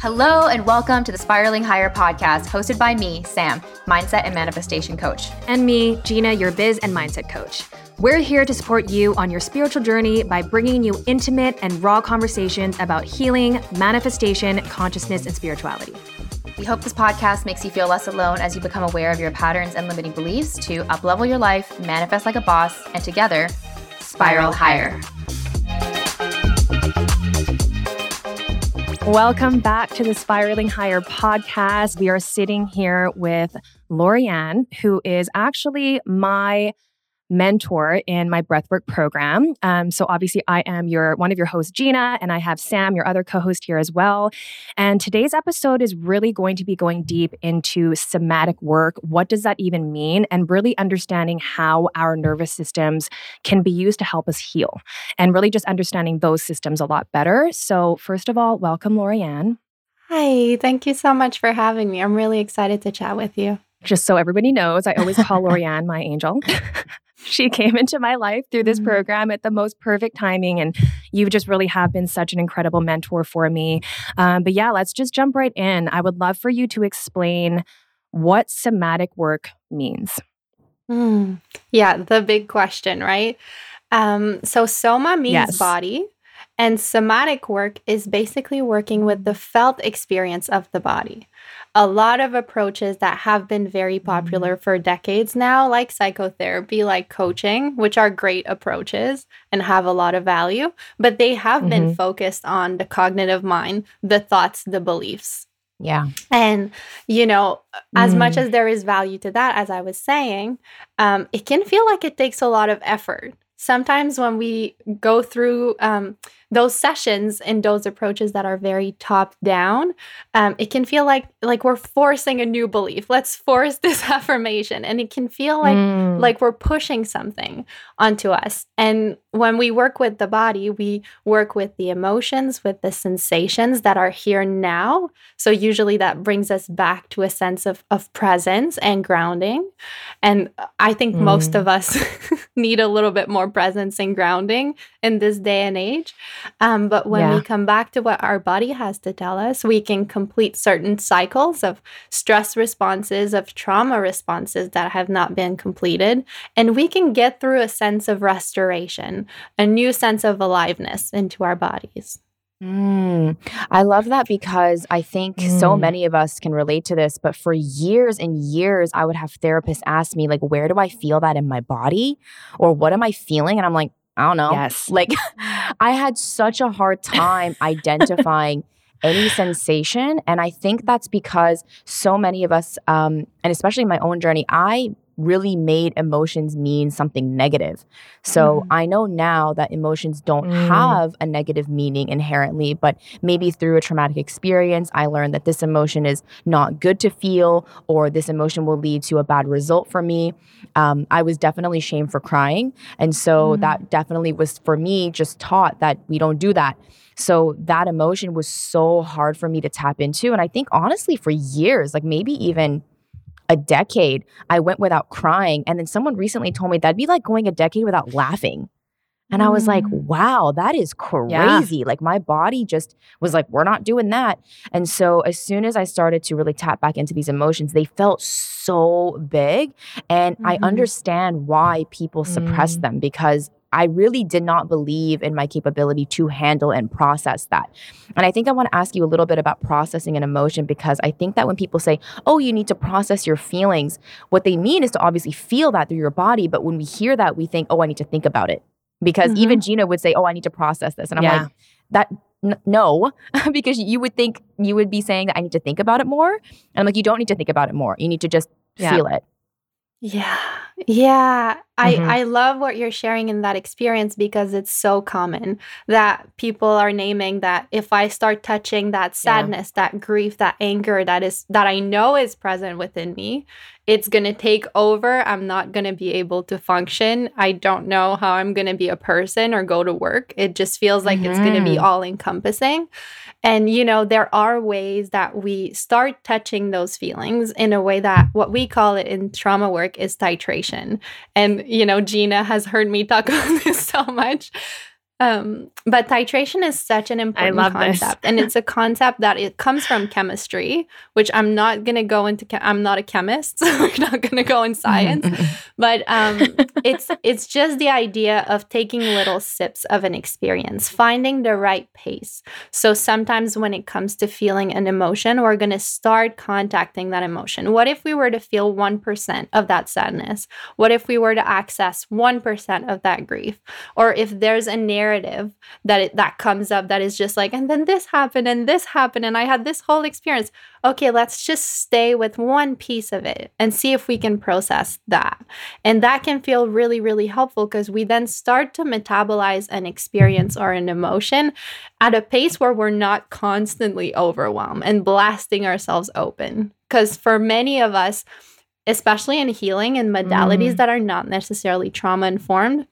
Hello, and welcome to the Spiraling Higher podcast, hosted by me, Sam, mindset and manifestation coach. And me, Gina, your biz and mindset coach. We're here to support you on your spiritual journey by bringing you intimate and raw conversations about healing, manifestation, consciousness, and spirituality. We hope this podcast makes you feel less alone as you become aware of your patterns and limiting beliefs to uplevel your life, manifest like a boss, and together, spiral higher. Welcome back to the Spiraling Higher podcast. We are sitting here with Laurie Anne, who is actually my mentor in my breathwork program. Um, so obviously, I am your one of your hosts, Gina, and I have Sam, your other co-host here as well. And today's episode is really going to be going deep into somatic work. What does that even mean? And really understanding how our nervous systems can be used to help us heal, and really just understanding those systems a lot better. So first of all, welcome, Laurie Anne. Hi, thank you so much for having me. I'm really excited to chat with you. Just so everybody knows, I always call Laurie Anne my angel. she came into my life through this mm-hmm. program at the most perfect timing. And you just really have been such an incredible mentor for me. Um, but yeah, let's just jump right in. I would love for you to explain what somatic work means. Mm. Yeah, the big question, right? Um, so, soma means yes. body. And somatic work is basically working with the felt experience of the body a lot of approaches that have been very popular mm-hmm. for decades now, like psychotherapy, like coaching, which are great approaches and have a lot of value, but they have mm-hmm. been focused on the cognitive mind, the thoughts, the beliefs. Yeah. And, you know, as mm. much as there is value to that, as I was saying, um, it can feel like it takes a lot of effort. Sometimes when we go through, um, those sessions and those approaches that are very top down um, it can feel like like we're forcing a new belief. Let's force this affirmation. And it can feel like mm. like we're pushing something onto us. And when we work with the body we work with the emotions with the sensations that are here now. So usually that brings us back to a sense of, of presence and grounding. And i think mm. most of us need a little bit more presence and grounding in this day and age um, but when yeah. we come back to what our body has to tell us, we can complete certain cycles of stress responses, of trauma responses that have not been completed. And we can get through a sense of restoration, a new sense of aliveness into our bodies. Mm, I love that because I think mm. so many of us can relate to this. But for years and years, I would have therapists ask me, like, where do I feel that in my body? Or what am I feeling? And I'm like, I don't know. Yes. Like I had such a hard time identifying any sensation. And I think that's because so many of us, um, and especially my own journey, I really made emotions mean something negative. So mm. I know now that emotions don't mm. have a negative meaning inherently, but maybe through a traumatic experience, I learned that this emotion is not good to feel or this emotion will lead to a bad result for me. Um, I was definitely shamed for crying. And so mm. that definitely was for me just taught that we don't do that. So that emotion was so hard for me to tap into. And I think honestly, for years, like maybe even a decade, I went without crying. And then someone recently told me that'd be like going a decade without laughing. And mm. I was like, mm. wow, that is crazy. Yeah. Like my body just was like, we're not doing that. And so as soon as I started to really tap back into these emotions, they felt so big. And mm-hmm. I understand why people suppress mm. them because I really did not believe in my capability to handle and process that. And I think I want to ask you a little bit about processing an emotion because I think that when people say, oh, you need to process your feelings, what they mean is to obviously feel that through your body. But when we hear that, we think, oh, I need to think about it. Because mm-hmm. even Gina would say, oh, I need to process this. And I'm yeah. like, that N- no, because you would think you would be saying that I need to think about it more. And I'm like, you don't need to think about it more. You need to just yeah. feel it. Yeah. Yeah. I, mm-hmm. I love what you're sharing in that experience because it's so common that people are naming that if I start touching that sadness, yeah. that grief, that anger that is that I know is present within me, it's going to take over. I'm not going to be able to function. I don't know how I'm going to be a person or go to work. It just feels like mm-hmm. it's going to be all encompassing. And, you know, there are ways that we start touching those feelings in a way that what we call it in trauma work is titration. And, you know, Gina has heard me talk about this so much. Um, but titration is such an important concept, and it's a concept that it comes from chemistry, which I'm not gonna go into. I'm not a chemist, so we're not gonna go in science. but um, it's it's just the idea of taking little sips of an experience, finding the right pace. So sometimes when it comes to feeling an emotion, we're gonna start contacting that emotion. What if we were to feel one percent of that sadness? What if we were to access one percent of that grief? Or if there's a narrative narrative that it, that comes up that is just like and then this happened and this happened and I had this whole experience. Okay, let's just stay with one piece of it and see if we can process that. And that can feel really really helpful because we then start to metabolize an experience or an emotion at a pace where we're not constantly overwhelmed and blasting ourselves open. Cuz for many of us especially in healing and modalities mm. that are not necessarily trauma informed,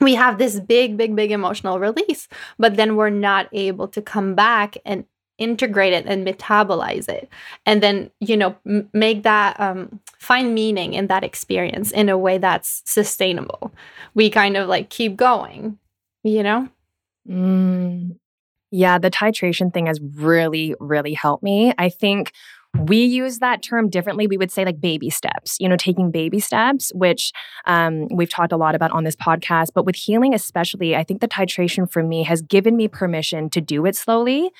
we have this big, big, big emotional release, but then we're not able to come back and integrate it and metabolize it. And then you know m- make that um, find meaning in that experience in a way that's sustainable. We kind of like keep going you know? Mm. yeah the titration thing has really really helped me. I think we use that term differently. We would say like baby steps, you know, taking baby steps, which um, we've talked a lot about on this podcast. But with healing, especially, I think the titration for me has given me permission to do it slowly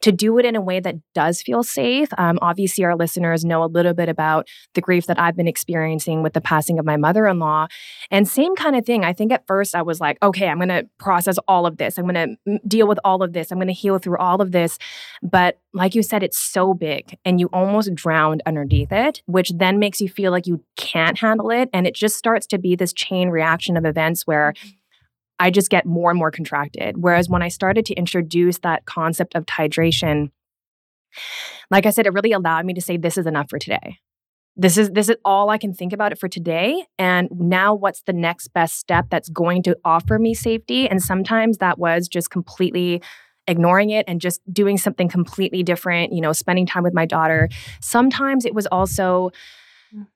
to do it in a way that does feel safe. Um, obviously, our listeners know a little bit about the grief that I've been experiencing with the passing of my mother in law. And same kind of thing. I think at first I was like, okay, I'm going to process all of this. I'm going to deal with all of this. I'm going to heal through all of this. But like you said, it's so big and you almost drowned underneath it, which then makes you feel like you can't handle it. And it just starts to be this chain reaction of events where mm-hmm. I just get more and more contracted. Whereas when I started to introduce that concept of titration, like I said, it really allowed me to say, this is enough for today. This is this is all I can think about it for today. And now what's the next best step that's going to offer me safety? And sometimes that was just completely ignoring it and just doing something completely different, you know, spending time with my daughter. Sometimes it was also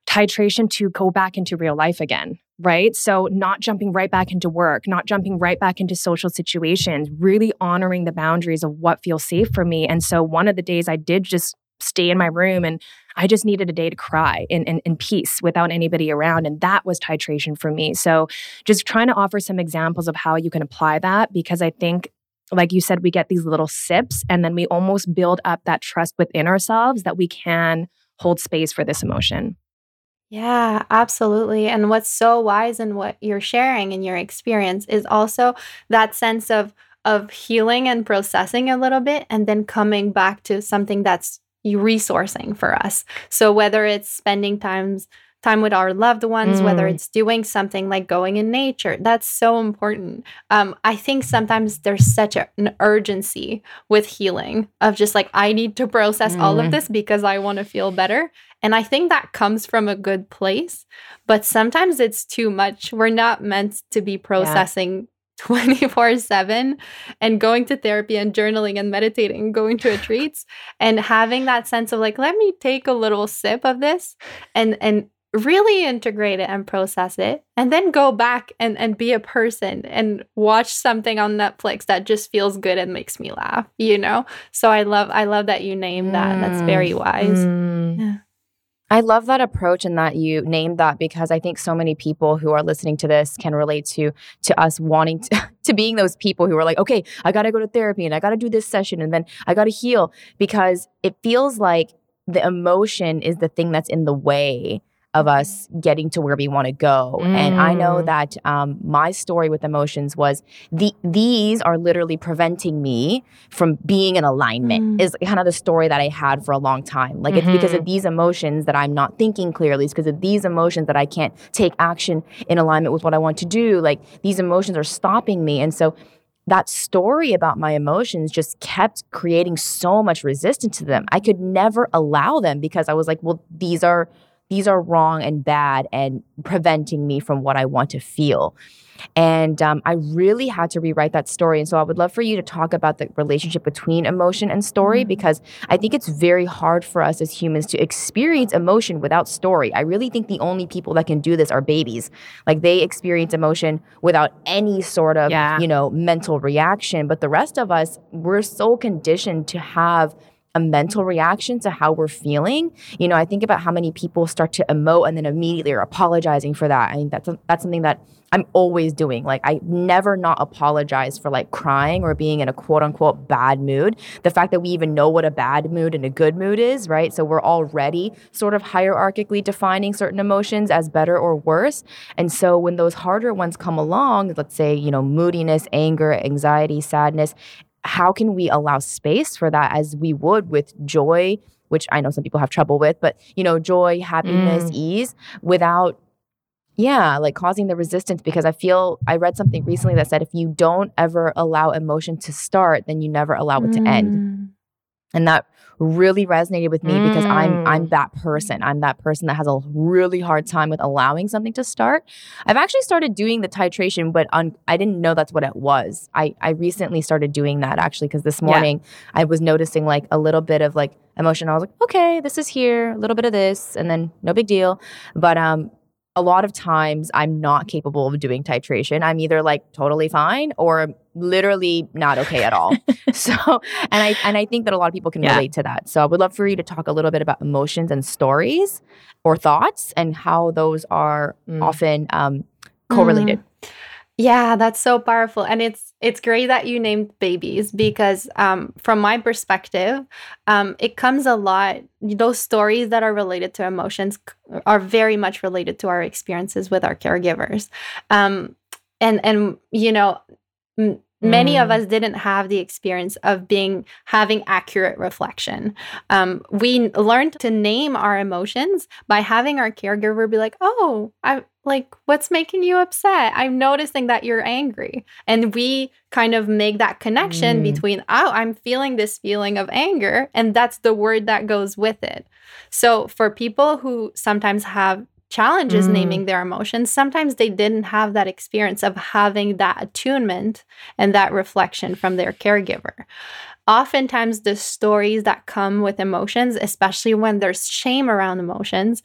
titration to go back into real life again right? So, not jumping right back into work, not jumping right back into social situations, really honoring the boundaries of what feels safe for me. And so, one of the days I did just stay in my room and I just needed a day to cry in, in, in, peace without anybody around. And that was titration for me. So, just trying to offer some examples of how you can apply that because I think. Like you said, we get these little sips and then we almost build up that trust within ourselves that we can hold space for this emotion. Yeah, absolutely. And what's so wise in what you're sharing in your experience is also that sense of of healing and processing a little bit and then coming back to something that's resourcing for us. So whether it's spending times time with our loved ones, mm. whether it's doing something like going in nature. That's so important. Um, I think sometimes there's such a, an urgency with healing of just like, I need to process mm. all of mm. this because I want to feel better. And I think that comes from a good place, but sometimes it's too much. We're not meant to be processing. Yeah. 24 7 and going to therapy and journaling and meditating, going to retreats and having that sense of like, let me take a little sip of this and, and really integrate it and process it and then go back and, and be a person and watch something on netflix that just feels good and makes me laugh you know so i love i love that you name that that's very mm, wise mm. yeah. I love that approach and that you named that because I think so many people who are listening to this can relate to to us wanting to, to being those people who are like, okay, I got to go to therapy and I got to do this session and then I got to heal because it feels like the emotion is the thing that's in the way of us getting to where we want to go. Mm. And I know mm. that um, my story with emotions was the these are literally preventing me from being in alignment. Mm. Is kind of the story that I had for a long time. Like mm-hmm. it's because of mm-hmm. these emotions that I'm not thinking clearly. It's because of these emotions that I can't take action in alignment with what I want to do. Like these emotions are stopping me, and so that story about my emotions just kept creating so much resistance to them. I could never allow them because I was like, well, these are these are wrong and bad and preventing me from what I want to feel. And um, I really had to rewrite that story. And so I would love for you to talk about the relationship between emotion and story mm-hmm. because I think it's very hard for us as humans to experience emotion without story. I really think the only people that can do this are babies. Like they experience emotion without any sort of, yeah. you know, mental reaction. But the rest of us, we're so conditioned to have a mental reaction to how we're feeling. You know, I think about how many people start to emote and then immediately are apologizing for that. I think that's a, that's something that I'm always doing. Like I never not apologize for like crying or being in a quote unquote bad mood. The fact that we even know what a bad mood and a good mood is, right? So we're already sort of hierarchically defining certain emotions as better or worse. And so when those harder ones come along, let's say, you know, moodiness, anger, anxiety, sadness, how can we allow space for that as we would with joy, which I know some people have trouble with, but you know, joy, happiness, mm. ease without yeah, like causing the resistance because I feel I read something recently that said if you don't ever allow emotion to start, then you never allow it to end. Mm. And that really resonated with me mm. because I'm I'm mm. that person. I'm that person that has a really hard time with allowing something to start. I've actually started doing the titration, but on, I didn't know that's what it was. I I recently started doing that actually because this morning yeah. I was noticing like a little bit of like emotion. I was like, okay, this is here, a little bit of this, and then no big deal. But um, a lot of times I'm not capable of doing titration. I'm either like totally fine or literally not okay at all. so, and I and I think that a lot of people can yeah. relate to that. So, I would love for you to talk a little bit about emotions and stories or thoughts and how those are mm. often um, correlated. Mm. Yeah, that's so powerful. And it's it's great that you named babies because um, from my perspective, um, it comes a lot. Those stories that are related to emotions are very much related to our experiences with our caregivers. Um, and and you know, m- many mm. of us didn't have the experience of being having accurate reflection um, we learned to name our emotions by having our caregiver be like oh i like what's making you upset i'm noticing that you're angry and we kind of make that connection mm. between oh i'm feeling this feeling of anger and that's the word that goes with it so for people who sometimes have challenges mm. naming their emotions sometimes they didn't have that experience of having that attunement and that reflection from their caregiver oftentimes the stories that come with emotions especially when there's shame around emotions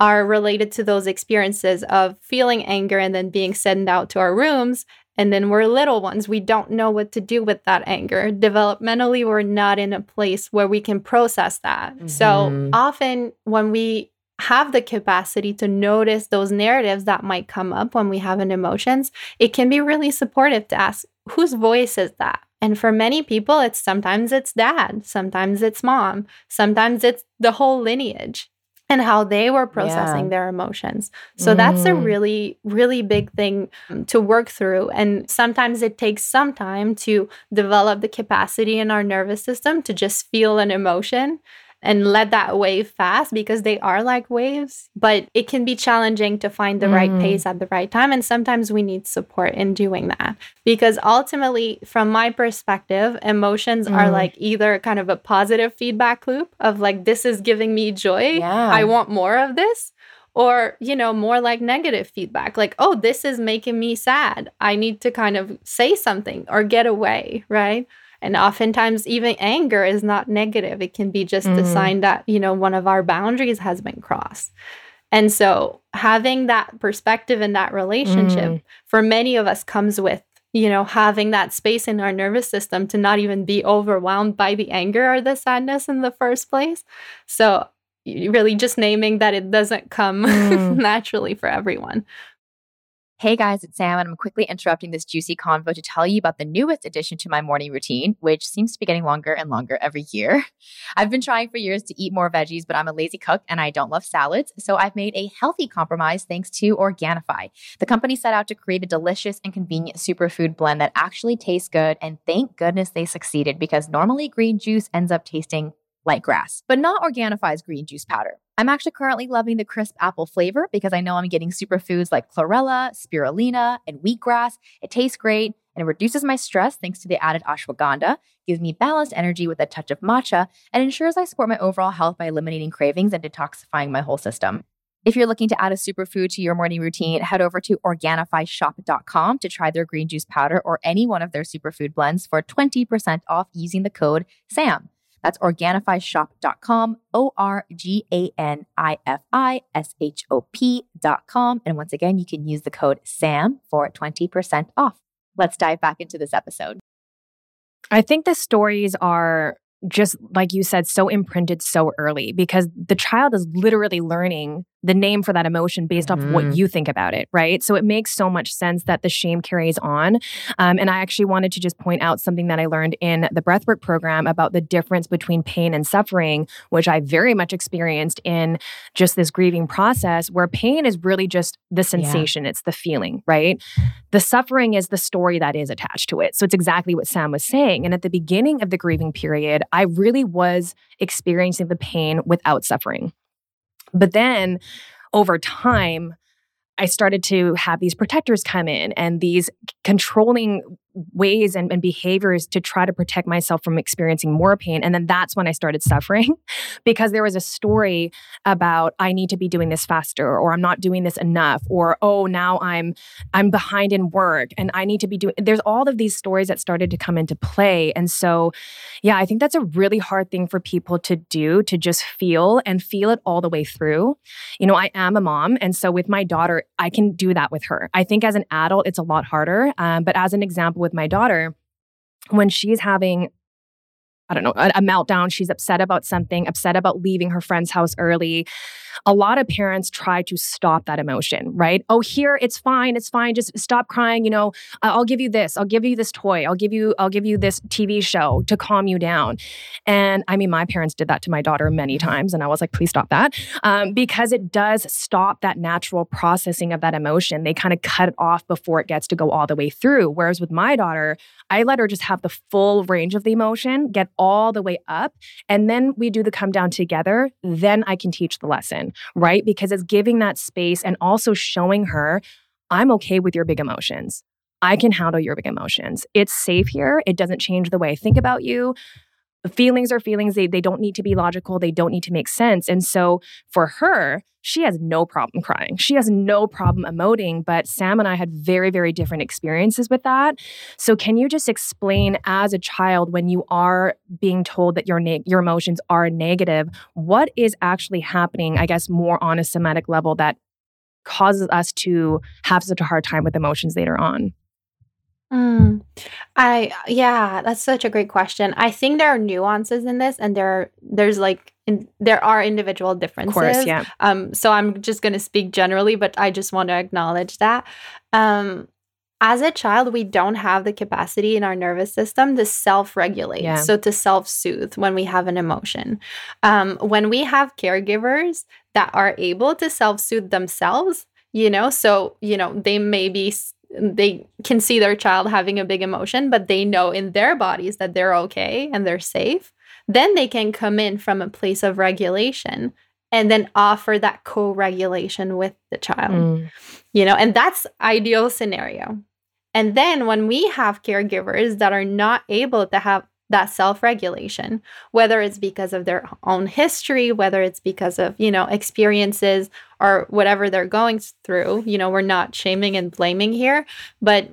are related to those experiences of feeling anger and then being sent out to our rooms. And then we're little ones. We don't know what to do with that anger. Developmentally, we're not in a place where we can process that. Mm-hmm. So often, when we have the capacity to notice those narratives that might come up when we have an emotions, it can be really supportive to ask, whose voice is that? And for many people, it's sometimes it's dad, sometimes it's mom, sometimes it's the whole lineage and how they were processing yeah. their emotions. So mm. that's a mm. really, really big thing to work through. And sometimes it takes some time to develop the capacity in our nervous system to just feel an emotion and let that wave fast because they are like waves. But it can be challenging to find the mm. right pace at the right time. And sometimes we need support in doing that. Because ultimately, from my perspective, emotions mm. are like either kind of a positive feedback loop of like, this is giving me joy. Yeah. I want more of this or you know more like negative feedback like oh this is making me sad i need to kind of say something or get away right and oftentimes, even anger is not negative. It can be just mm. a sign that, you know, one of our boundaries has been crossed. And so, having that perspective in that relationship mm. for many of us comes with, you know, having that space in our nervous system to not even be overwhelmed by the anger or the sadness in the first place. So, really just naming that it doesn't come mm. naturally for everyone. Hey guys, it's Sam, and I'm quickly interrupting this juicy convo to tell you about the newest addition to my morning routine, which seems to be getting longer and longer every year. I've been trying for years to eat more veggies, but I'm a lazy cook and I don't love salads. So I've made a healthy compromise thanks to Organifi. The company set out to create a delicious and convenient superfood blend that actually tastes good. And thank goodness they succeeded because normally green juice ends up tasting like grass, but not Organifi's green juice powder. I'm actually currently loving the crisp apple flavor because I know I'm getting superfoods like chlorella, spirulina, and wheatgrass. It tastes great and it reduces my stress thanks to the added ashwagandha, gives me balanced energy with a touch of matcha, and ensures I support my overall health by eliminating cravings and detoxifying my whole system. If you're looking to add a superfood to your morning routine, head over to Organifishop.com to try their green juice powder or any one of their superfood blends for 20% off using the code SAM. That's Organifishop.com, O R G A N I F I S H O P.com. And once again, you can use the code SAM for 20% off. Let's dive back into this episode. I think the stories are just like you said, so imprinted so early because the child is literally learning the name for that emotion based off of what mm-hmm. you think about it, right? So it makes so much sense that the shame carries on. Um, and I actually wanted to just point out something that I learned in the breathwork program about the difference between pain and suffering, which I very much experienced in just this grieving process, where pain is really just the sensation, yeah. it's the feeling, right? The suffering is the story that is attached to it. So it's exactly what Sam was saying. And at the beginning of the grieving period, I really was experiencing the pain without suffering. But then over time, I started to have these protectors come in and these controlling ways and, and, behaviors to try to protect myself from experiencing more pain. And then that's when I started suffering because there was a story about I need to be doing this faster or I'm not doing this enough or oh now I'm I'm behind in work and I need to be doing there's all of these stories that started to come into play. And so yeah, I think that's a really hard thing for people to do to just feel and feel it all the way through. You know, I am a mom and so with my daughter, I can do that with her. I think as an adult it's a lot harder. Um, but as an example with my daughter, when she's having I don't know, a, a, meltdown. She's upset about something, upset about leaving her friend's house early. A lot of parents try to stop that emotion, right? Oh, here, it's fine, it's fine. Just stop crying. You know, I'll give you this. I'll give you this toy. I'll give you, I'll give you this TV show to calm you down. And I mean, my parents did that to my daughter many times, and I was like, please stop that, um, because it does stop that natural processing of that emotion. They kind of cut it off before it gets to go all the way through. Whereas with my daughter, I let her just have the full range of the emotion, get all the way up. And then we do the come down together. Then I can teach the lesson, right? Because it's giving that space and also showing her, I'm okay with your big emotions. I can handle your big emotions. It's safe here. It doesn't change the way I think about you feelings are feelings. They, they don't need to be logical. They don't need to make sense. And so for her she has no problem crying. She has no problem emoting but sam and i had very very different experiences with that. So can you just explain as a child when you are being told that your ne- your emotions are negative what is actually happening i guess more on a somatic level that causes us to have such a hard time with emotions later on Mm. I yeah, that's such a great question. I think there are nuances in this, and there are, there's like in, there are individual differences. Of course, yeah. Um, so I'm just going to speak generally, but I just want to acknowledge that. Um, as a child, we don't have the capacity in our nervous system to self regulate, yeah. so to self soothe when we have an emotion. Um, when we have caregivers that are able to self soothe themselves, you know, so, you know, they may be they can see their child having a big emotion, but they know in their bodies that they're okay and they're safe, then they can come in from a place of regulation and then offer that co-regulation with the child. Mm. You know, and that's ideal scenario. And then when we have caregivers that are not able to have that self-regulation whether it's because of their own history whether it's because of you know experiences or whatever they're going through you know we're not shaming and blaming here but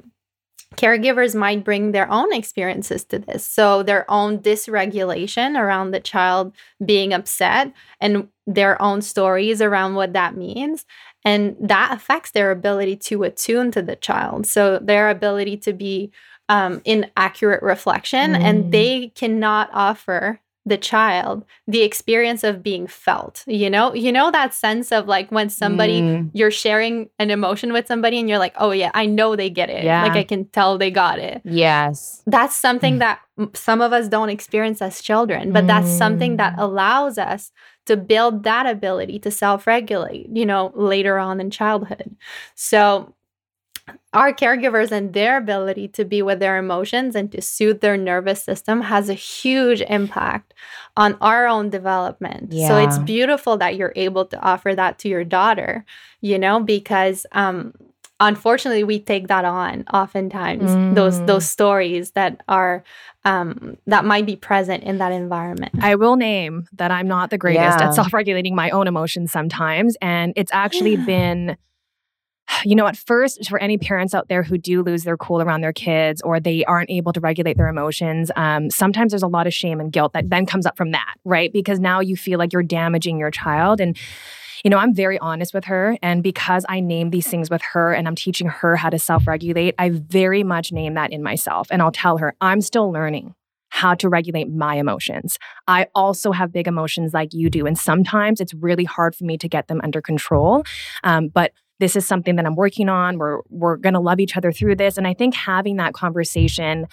caregivers might bring their own experiences to this. So their own dysregulation around the child being upset and their own stories around what that means and that affects their ability to attune to the child. So their ability to be um, inaccurate reflection, mm. and they cannot offer the child the experience of being felt you know you know that sense of like when somebody mm. you're sharing an emotion with somebody and you're like oh yeah i know they get it yeah. like i can tell they got it yes that's something mm. that some of us don't experience as children but mm. that's something that mm. allows us to build that ability to self-regulate you know later on in childhood so our caregivers and their ability to be with their emotions and to soothe their nervous system has a huge impact on our own development. Yeah. So it's beautiful that you're able to offer that to your daughter, you know, because um unfortunately we take that on oftentimes mm. those those stories that are um, that might be present in that environment i will name that i'm not the greatest yeah. at self-regulating my own emotions sometimes and it's actually been you know, at first, for any parents out there who do lose their cool around their kids or they aren't able to regulate their emotions, um, sometimes there's a lot of shame and guilt that then comes up from that, right? Because now you feel like you're damaging your child. And, you know, I'm very honest with her. And because I name these things with her and I'm teaching her how to self regulate, I very much name that in myself. And I'll tell her, I'm still learning how to regulate my emotions. I also have big emotions like you do. And sometimes it's really hard for me to get them under control. Um, but this is something that I'm working on. We're we're going to love each other through this. And I think having that conversation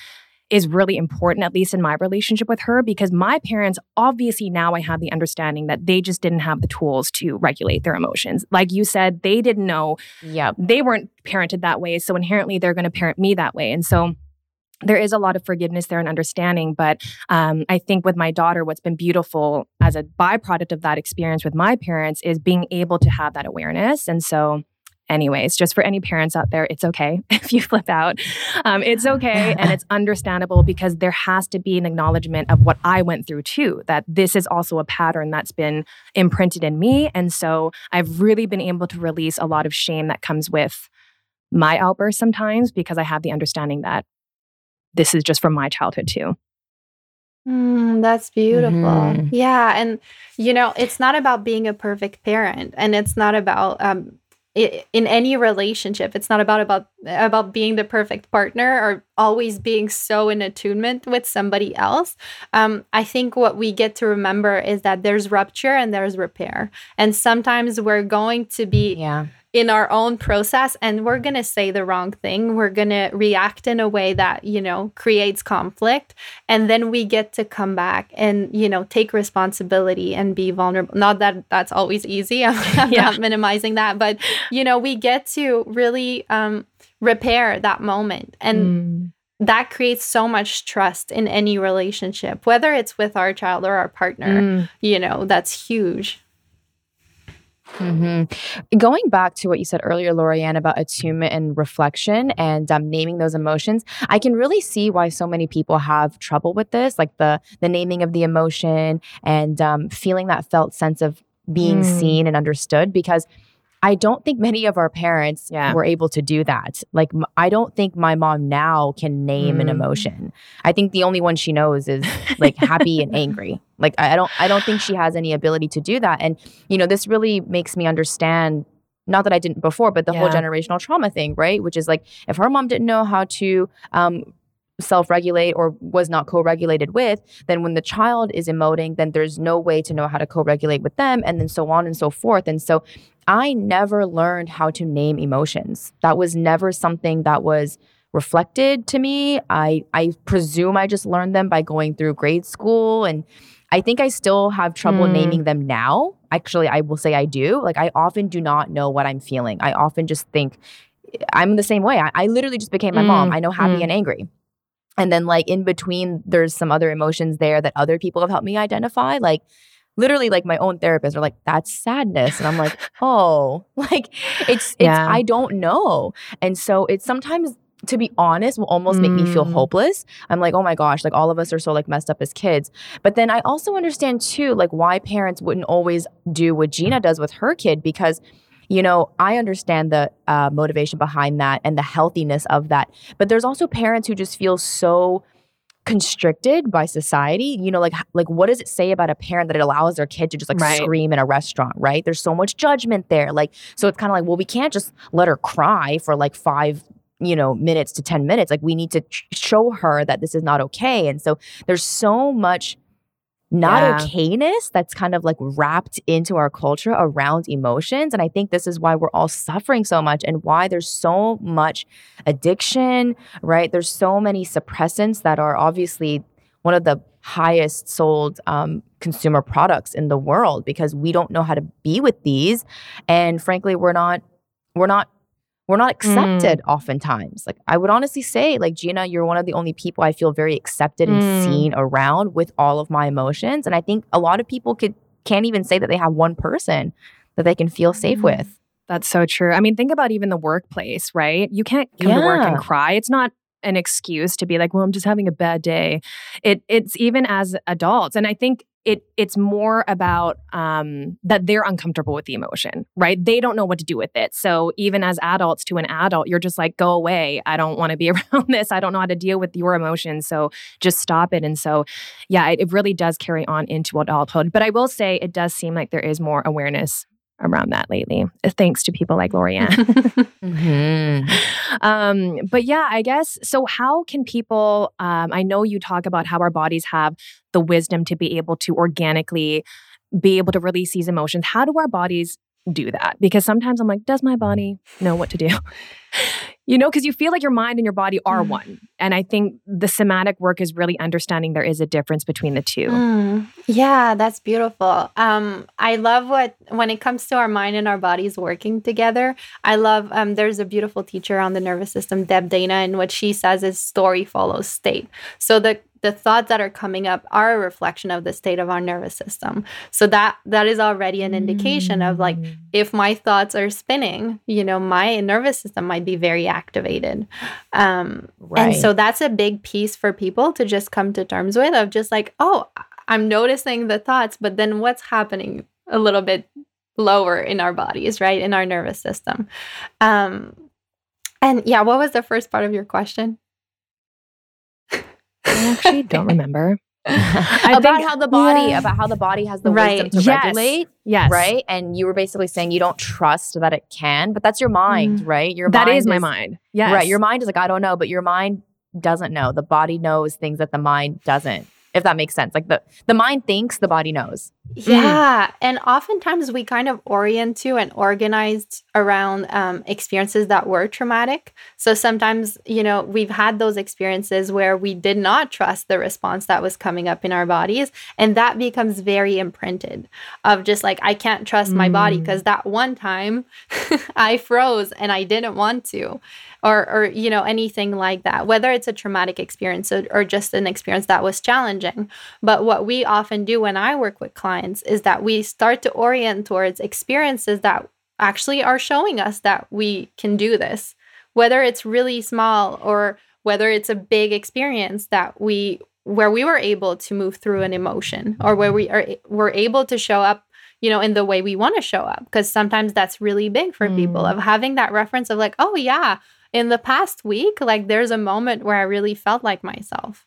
is really important, at least in my relationship with her, because my parents, obviously, now I have the understanding that they just didn't have the tools to regulate their emotions. Like you said, they didn't know. Yeah. They weren't parented that way. So inherently, they're going to parent me that way. And so, there is a lot of forgiveness there and understanding. But um, I think with my daughter, what's been beautiful as a byproduct of that experience with my parents is being able to have that awareness. And so anyways just for any parents out there it's okay if you flip out um, it's okay and it's understandable because there has to be an acknowledgement of what i went through too that this is also a pattern that's been imprinted in me and so i've really been able to release a lot of shame that comes with my outbursts sometimes because i have the understanding that this is just from my childhood too Mm, that's beautiful. Mm-hmm. Yeah. And, you know, it's not about being a perfect parent and it's not about um, in any relationship it's not about about about being the perfect partner or always being so in attunement with somebody else. Um, i think what we get to remember is that there's rupture and there's repair. And sometimes we're going to be yeah in our own process and we're going to say the wrong thing. We're going to react in a way that you know creates conflict and then we get to come back and you know take responsibility and be vulnerable. Not that that's always easy. I'm, I'm yeah. not minimizing that but you know we get to really um, repair that moment and mm. that creates so much trust in any relationship whether it's with our child or our partner mm. you know that's huge Mm-hmm. Going back to what you said earlier, Laurie Anne, about attunement and reflection and um, naming those emotions, I can really see why so many people have trouble with this, like the the naming of the emotion and um, feeling that felt sense of being mm. seen and understood. Because I don't think many of our parents yeah. were able to do that. Like, I don't think my mom now can name mm. an emotion. I think the only one she knows is like happy and angry. Like, I don't, I don't think she has any ability to do that. And you know, this really makes me understand. Not that I didn't before, but the yeah. whole generational trauma thing, right? Which is like, if her mom didn't know how to um, self regulate or was not co regulated with, then when the child is emoting, then there's no way to know how to co regulate with them, and then so on and so forth. And so I never learned how to name emotions. That was never something that was reflected to me. I I presume I just learned them by going through grade school and I think I still have trouble mm. naming them now. Actually, I will say I do. Like I often do not know what I'm feeling. I often just think I'm the same way. I, I literally just became my mm. mom. I know happy mm. and angry. And then like in between there's some other emotions there that other people have helped me identify. Like literally like my own therapist are like that's sadness and i'm like oh like it's it's yeah. i don't know and so it's sometimes to be honest will almost make mm. me feel mm. hopeless i'm like oh my gosh like all of us are so like messed up as kids but then i also understand too like why parents wouldn't always do what gina does with her kid because you know, I understand the uh, motivation behind that and the healthiness of that. But there's also parents who just feel so constricted by society you know like like what does it say about a parent that it allows their kid to just like right. scream in a restaurant right there's so much judgment there like so it's kind of like well we can't just let her cry for like five you know minutes to 10 minutes like we need to show her that this is not okay and so there's so much not yeah. okayness that's kind of like wrapped into our culture around emotions. And I think this is why we're all suffering so much and why there's so much addiction, right? There's so many suppressants that are obviously one of the highest sold um, consumer products in the world because we don't know how to be with these. And frankly, we're not. We're not we're not accepted mm. oftentimes. Like I would honestly say, like Gina, you're one of the only people I feel very accepted and mm. seen around with all of my emotions. And I think a lot of people could can't even say that they have one person that they can feel safe mm. with. That's so true. I mean, think about even the workplace, right? You can't come yeah. to work and cry. It's not an excuse to be like, well, I'm just having a bad day. It it's even as adults. And I think it it's more about um, that they're uncomfortable with the emotion, right? They don't know what to do with it. So even as adults to an adult, you're just like, go away. I don't want to be around this. I don't know how to deal with your emotions. So just stop it. And so, yeah, it, it really does carry on into adulthood. But I will say, it does seem like there is more awareness around that lately, uh, thanks to people like Laurie Anne. mm-hmm. um, but yeah, I guess so. How can people? Um, I know you talk about how our bodies have the wisdom to be able to organically be able to release these emotions. How do our bodies do that? Because sometimes I'm like, does my body know what to do? you know, because you feel like your mind and your body are mm. one. And I think the somatic work is really understanding there is a difference between the two. Mm. Yeah, that's beautiful. Um, I love what, when it comes to our mind and our bodies working together, I love, um, there's a beautiful teacher on the nervous system, Deb Dana, and what she says is story follows state. So the the thoughts that are coming up are a reflection of the state of our nervous system so that that is already an indication mm. of like mm. if my thoughts are spinning you know my nervous system might be very activated um right. and so that's a big piece for people to just come to terms with of just like oh i'm noticing the thoughts but then what's happening a little bit lower in our bodies right in our nervous system um and yeah what was the first part of your question I actually don't remember. about think, how the body yeah. about how the body has the right. wisdom to yes. regulate yes right and you were basically saying you don't trust that it can but that's your mind mm. right your that is my mind yes right your mind is like i don't know but your mind doesn't know the body knows things that the mind doesn't if that makes sense. Like the the mind thinks, the body knows. Yeah, mm. and oftentimes we kind of orient to and organized around um, experiences that were traumatic. So sometimes, you know, we've had those experiences where we did not trust the response that was coming up in our bodies, and that becomes very imprinted. Of just like I can't trust mm. my body because mm. that one time I froze and I didn't want to or or you know anything like that whether it's a traumatic experience or, or just an experience that was challenging but what we often do when i work with clients is that we start to orient towards experiences that actually are showing us that we can do this whether it's really small or whether it's a big experience that we where we were able to move through an emotion or where we are were able to show up you know in the way we want to show up because sometimes that's really big for mm. people of having that reference of like oh yeah in the past week, like there's a moment where I really felt like myself.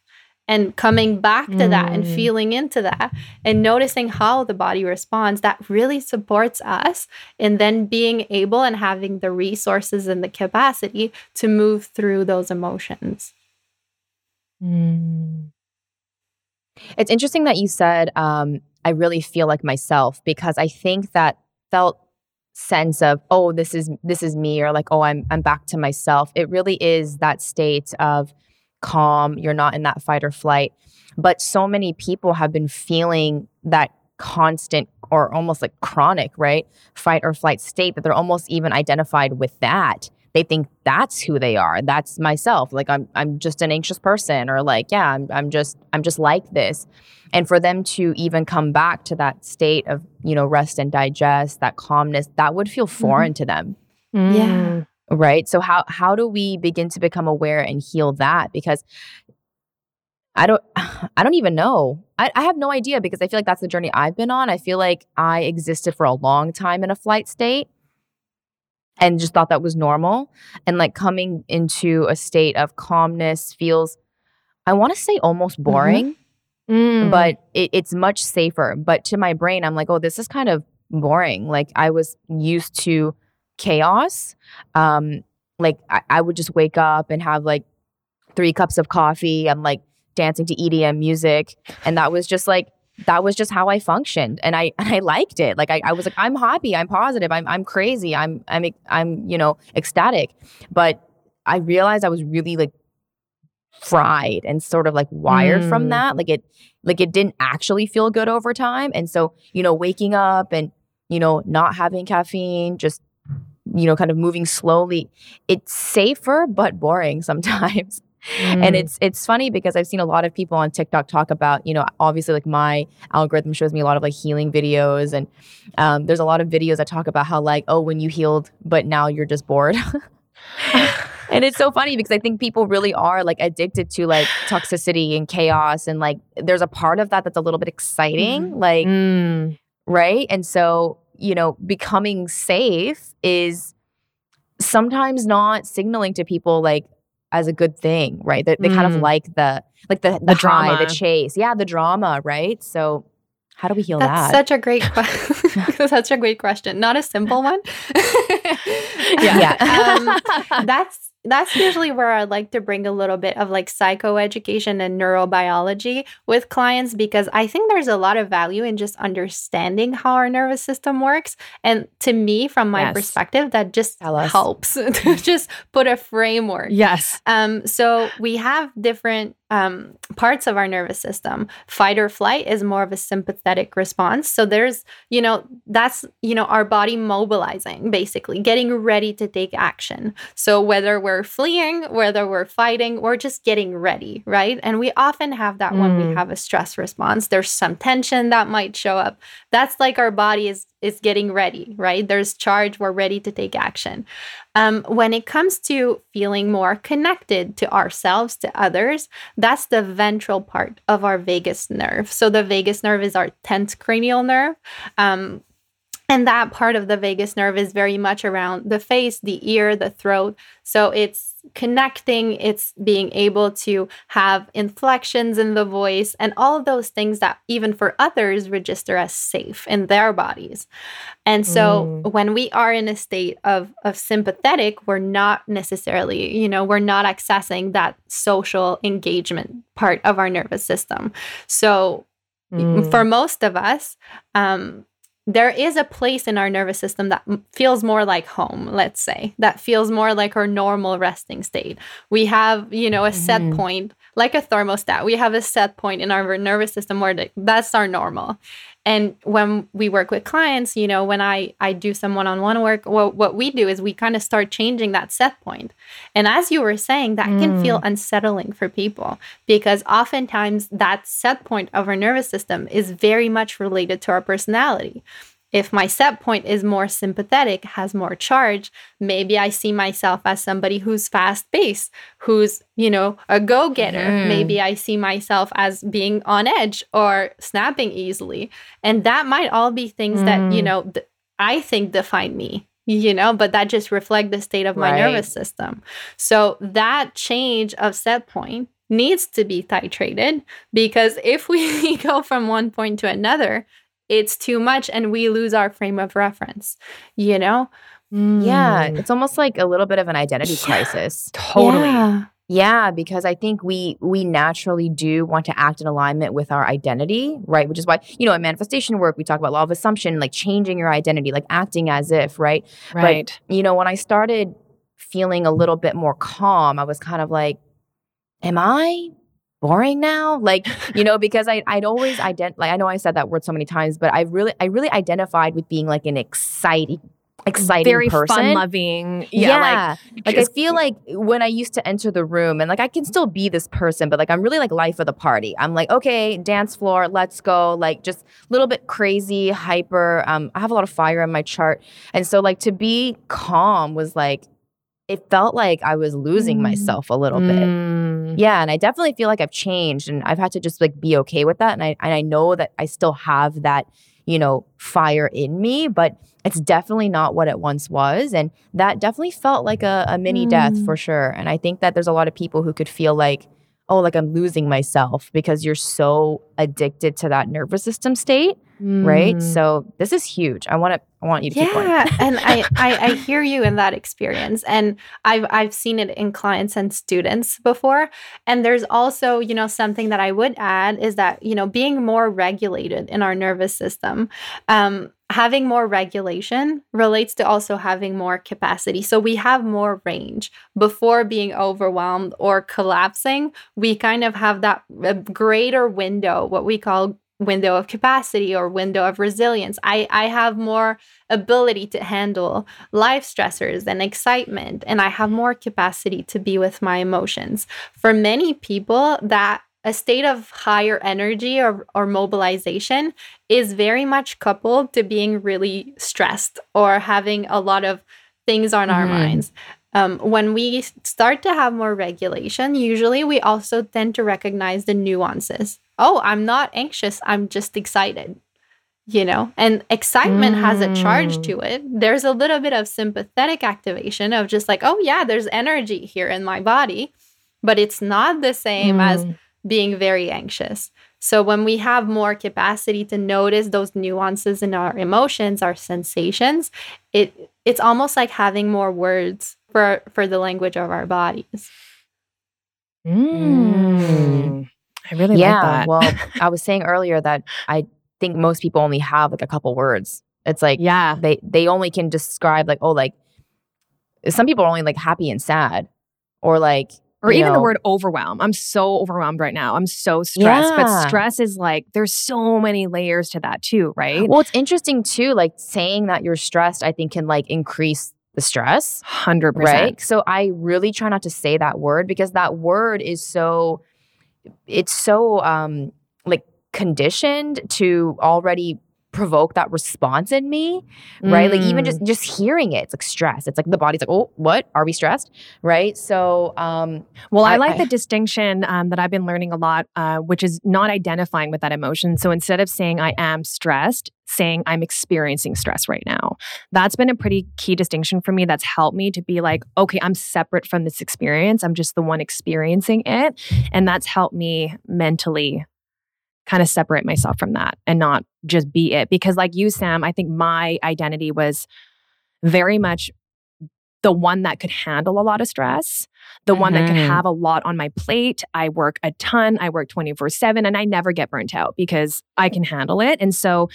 And coming back to mm. that and mm. feeling into that and noticing how the body responds, that really supports us. And then being able and having the resources and the capacity to move through those emotions. Mm. It's interesting that you said, um, I really feel like myself because I think that felt sense of oh this is this is me or like oh I'm I'm back to myself. It really is that state of calm. You're not in that fight or flight. But so many people have been feeling that constant or almost like chronic, right? Fight or flight state that they're almost even identified with that they think that's who they are. That's myself. Like I'm I'm just an anxious person or like yeah, I'm I'm just I'm just like this. And for them to even come back to that state of, you know, rest and digest, that calmness, that would feel foreign mm-hmm. to them. Mm. Yeah. Right? So how how do we begin to become aware and heal that because I don't I don't even know. I, I have no idea because I feel like that's the journey I've been on. I feel like I existed for a long time in a flight state and just thought that was normal. And like coming into a state of calmness feels, I want to say almost mm-hmm. boring, mm-hmm. mm. but it, it's much safer. But to my brain, I'm like, oh, this is kind of boring. Like I was used to chaos. Um, like I, I would just wake up and have like three cups of coffee. I'm like dancing to EDM music. And that was just like that was just how I functioned and I and I liked it. Like I, I was like, I'm happy, I'm positive, I'm I'm crazy, I'm I'm I'm, you know, ecstatic. But I realized I was really like fried and sort of like wired mm. from that. Like it like it didn't actually feel good over time. And so, you know, waking up and, you know, not having caffeine, just you know, kind of moving slowly. It's safer but boring sometimes. Mm. And it's it's funny because I've seen a lot of people on TikTok talk about, you know, obviously like my algorithm shows me a lot of like healing videos, and um, there's a lot of videos that talk about how like, oh, when you healed, but now you're just bored. and it's so funny because I think people really are like addicted to like toxicity and chaos, and like there's a part of that that's a little bit exciting, mm. like mm. right. And so you know, becoming safe is sometimes not signaling to people like as a good thing, right? They, they mm. kind of mm. like the like the the, the drama, high, the chase, yeah, the drama, right? So how do we heal That's that? Such a great question. such a great question. Not a simple one. yeah. yeah. Um, that's that's usually where I like to bring a little bit of like psychoeducation and neurobiology with clients because I think there's a lot of value in just understanding how our nervous system works. And to me, from my yes. perspective, that just helps to just put a framework. Yes. Um, so we have different um, parts of our nervous system. Fight or flight is more of a sympathetic response. So there's, you know, that's, you know, our body mobilizing, basically getting ready to take action. So whether we're fleeing, whether we're fighting, we're just getting ready, right? And we often have that mm. when we mm. have a stress response. There's some tension that might show up. That's like our body is is getting ready, right? There's charge, we're ready to take action. Um, when it comes to feeling more connected to ourselves, to others, that's the ventral part of our vagus nerve. So the vagus nerve is our 10th cranial nerve. Um, and that part of the vagus nerve is very much around the face, the ear, the throat. So it's connecting, it's being able to have inflections in the voice, and all of those things that even for others register as safe in their bodies. And so mm. when we are in a state of, of sympathetic, we're not necessarily, you know, we're not accessing that social engagement part of our nervous system. So mm. for most of us, um, there is a place in our nervous system that feels more like home, let's say, that feels more like our normal resting state. We have, you know, a set mm-hmm. point, like a thermostat. We have a set point in our nervous system where that's our normal. And when we work with clients, you know, when I I do some one-on-one work, well, what we do is we kind of start changing that set point. And as you were saying, that mm. can feel unsettling for people because oftentimes that set point of our nervous system is very much related to our personality. If my set point is more sympathetic, has more charge, maybe I see myself as somebody who's fast paced, who's, you know, a go getter. Mm. Maybe I see myself as being on edge or snapping easily. And that might all be things mm. that, you mm. know, th- I think define me you know but that just reflect the state of my right. nervous system so that change of set point needs to be titrated because if we go from one point to another it's too much and we lose our frame of reference, you know? Mm. Yeah, it's almost like a little bit of an identity yeah, crisis. Totally. Yeah. Yeah, because I think we we naturally do want to act in alignment with our identity, right? Which is why, you know, in manifestation work, we talk about law of assumption, like changing your identity, like acting as if, right? Right. But, you know, when I started feeling a little bit more calm, I was kind of like, am I boring now? Like you know because I, i'd always ident like i know i said that word so many times but i really i really identified with being like an exciting exciting very person. fun loving yeah, yeah. like like just, i feel like when i used to enter the room and like i can still be this person but like i'm really like life of the party. I'm like okay dance floor let's go like just a little bit crazy hyper um i have a lot of fire in my chart. And so like to be calm was like it felt like I was losing mm. myself a little mm. bit. Yeah, and I definitely feel like I've changed and I've had to just like be okay with that and I and I know that I still have that, you know, fire in me, but it's definitely not what it once was and that definitely felt like a, a mini mm. death for sure. And I think that there's a lot of people who could feel like oh, like I'm losing myself because you're so addicted to that nervous system state mm. right? So this is huge. I want to I want you to yeah, and I, I I hear you in that experience, and I've I've seen it in clients and students before. And there's also you know something that I would add is that you know being more regulated in our nervous system. Um, having more regulation relates to also having more capacity. So we have more range before being overwhelmed or collapsing. We kind of have that greater window, what we call window of capacity or window of resilience. I, I have more ability to handle life stressors and excitement, and I have more capacity to be with my emotions. For many people, that a state of higher energy or, or mobilization is very much coupled to being really stressed or having a lot of things on mm-hmm. our minds. Um, when we start to have more regulation, usually we also tend to recognize the nuances. Oh, I'm not anxious, I'm just excited. You know, and excitement mm. has a charge to mm. it. There's a little bit of sympathetic activation of just like, oh, yeah, there's energy here in my body, but it's not the same mm. as being very anxious. So when we have more capacity to notice those nuances in our emotions, our sensations, it it's almost like having more words for for the language of our bodies. Mm. I really yeah, like that. well, I was saying earlier that I think most people only have like a couple words. It's like yeah, they they only can describe like oh like some people are only like happy and sad or like or even know, the word overwhelm. I'm so overwhelmed right now. I'm so stressed. Yeah. But stress is like, there's so many layers to that too, right? Well, it's interesting too, like saying that you're stressed, I think can like increase the stress. 100%. Right. So I really try not to say that word because that word is so, it's so, um, like conditioned to already provoke that response in me right? Mm. like even just mm. just hearing it it's like stress. It's like the body's like oh what? Are we stressed? Right? So um well i, I like I, the distinction um, that i've been learning a lot uh, which is not identifying with that emotion. So instead of saying i am stressed saying i'm experiencing stress right now that's been a pretty key distinction for me that's helped me to be like okay i'm separate from this experience i'm just the one experiencing it and that's helped me mentally kind of separate myself from that and not just be it. Because, like you, Sam, I think my identity was very much the one that could handle a lot of stress, the mm-hmm. one that could mm-hmm. have a lot on my plate. I work a ton, I work 24 7, and I never get burnt out because I can handle it. And so,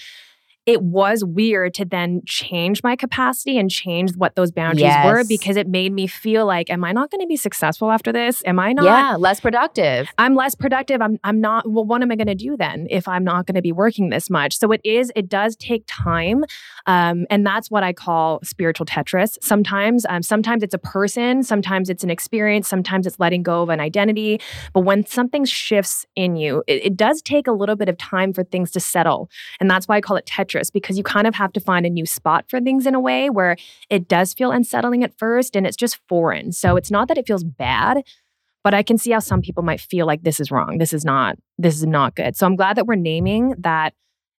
it was weird to then change my capacity and change what those boundaries yes. were because it made me feel like, am I not going to be successful after this? Am I not? Yeah, less productive. I'm less productive. I'm, I'm not, well, what am I going to do then if I'm not going to be working this much? So it is, it does take time. Um, and that's what I call spiritual Tetris. Sometimes, um, sometimes it's a person, sometimes it's an experience, sometimes it's letting go of an identity. But when something shifts in you, it, it does take a little bit of time for things to settle. And that's why I call it Tetris because you kind of have to find a new spot for things in a way where it does feel unsettling at first and it's just foreign. So it's not that it feels bad, but I can see how some people might feel like this is wrong. This is not this is not good. So I'm glad that we're naming that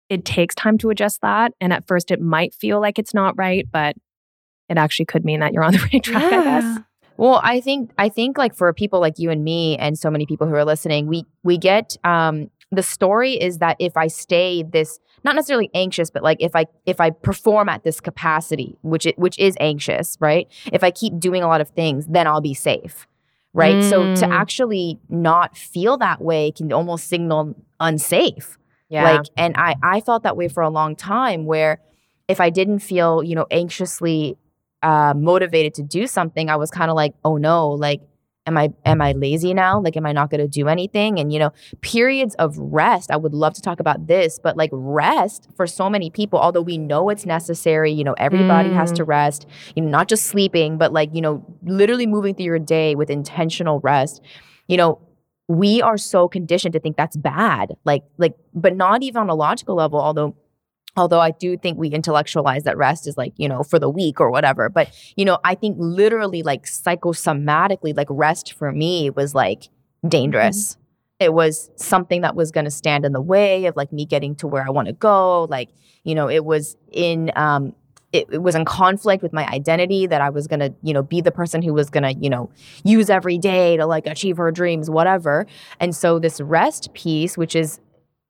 it takes time to adjust that and at first it might feel like it's not right, but it actually could mean that you're on the right track, yeah. I guess. Well, I think I think like for people like you and me and so many people who are listening, we we get um the story is that if I stay this not necessarily anxious, but like if I if I perform at this capacity, which it, which is anxious, right? If I keep doing a lot of things, then I'll be safe. Right? Mm. So to mm. actually not feel that way can almost signal unsafe. Yeah. Like and I I felt that way for a long time where if I didn't feel, you know, anxiously uh, motivated to do something, I was kind of like, oh no, like am i am i lazy now like am i not going to do anything and you know periods of rest i would love to talk about this but like rest for so many people although we know it's necessary you know everybody mm. has to mm. rest you know not just sleeping but like you know literally moving through your day with intentional rest you know we are so conditioned to think that's bad like like but not even on a logical level although although I do think we intellectualize that rest is like, you know, for the week or whatever. But, you know, I think literally like psychosomatically, like rest for me was like dangerous. Mm-hmm. It was something that was going to stand in the way of like me getting to where I want to go. Like, you know, it was in, um, it, it, was in conflict with my identity that I was gonna, you know, be the person who was gonna, you know, use every day to like achieve her dreams, whatever. And so this rest piece, which is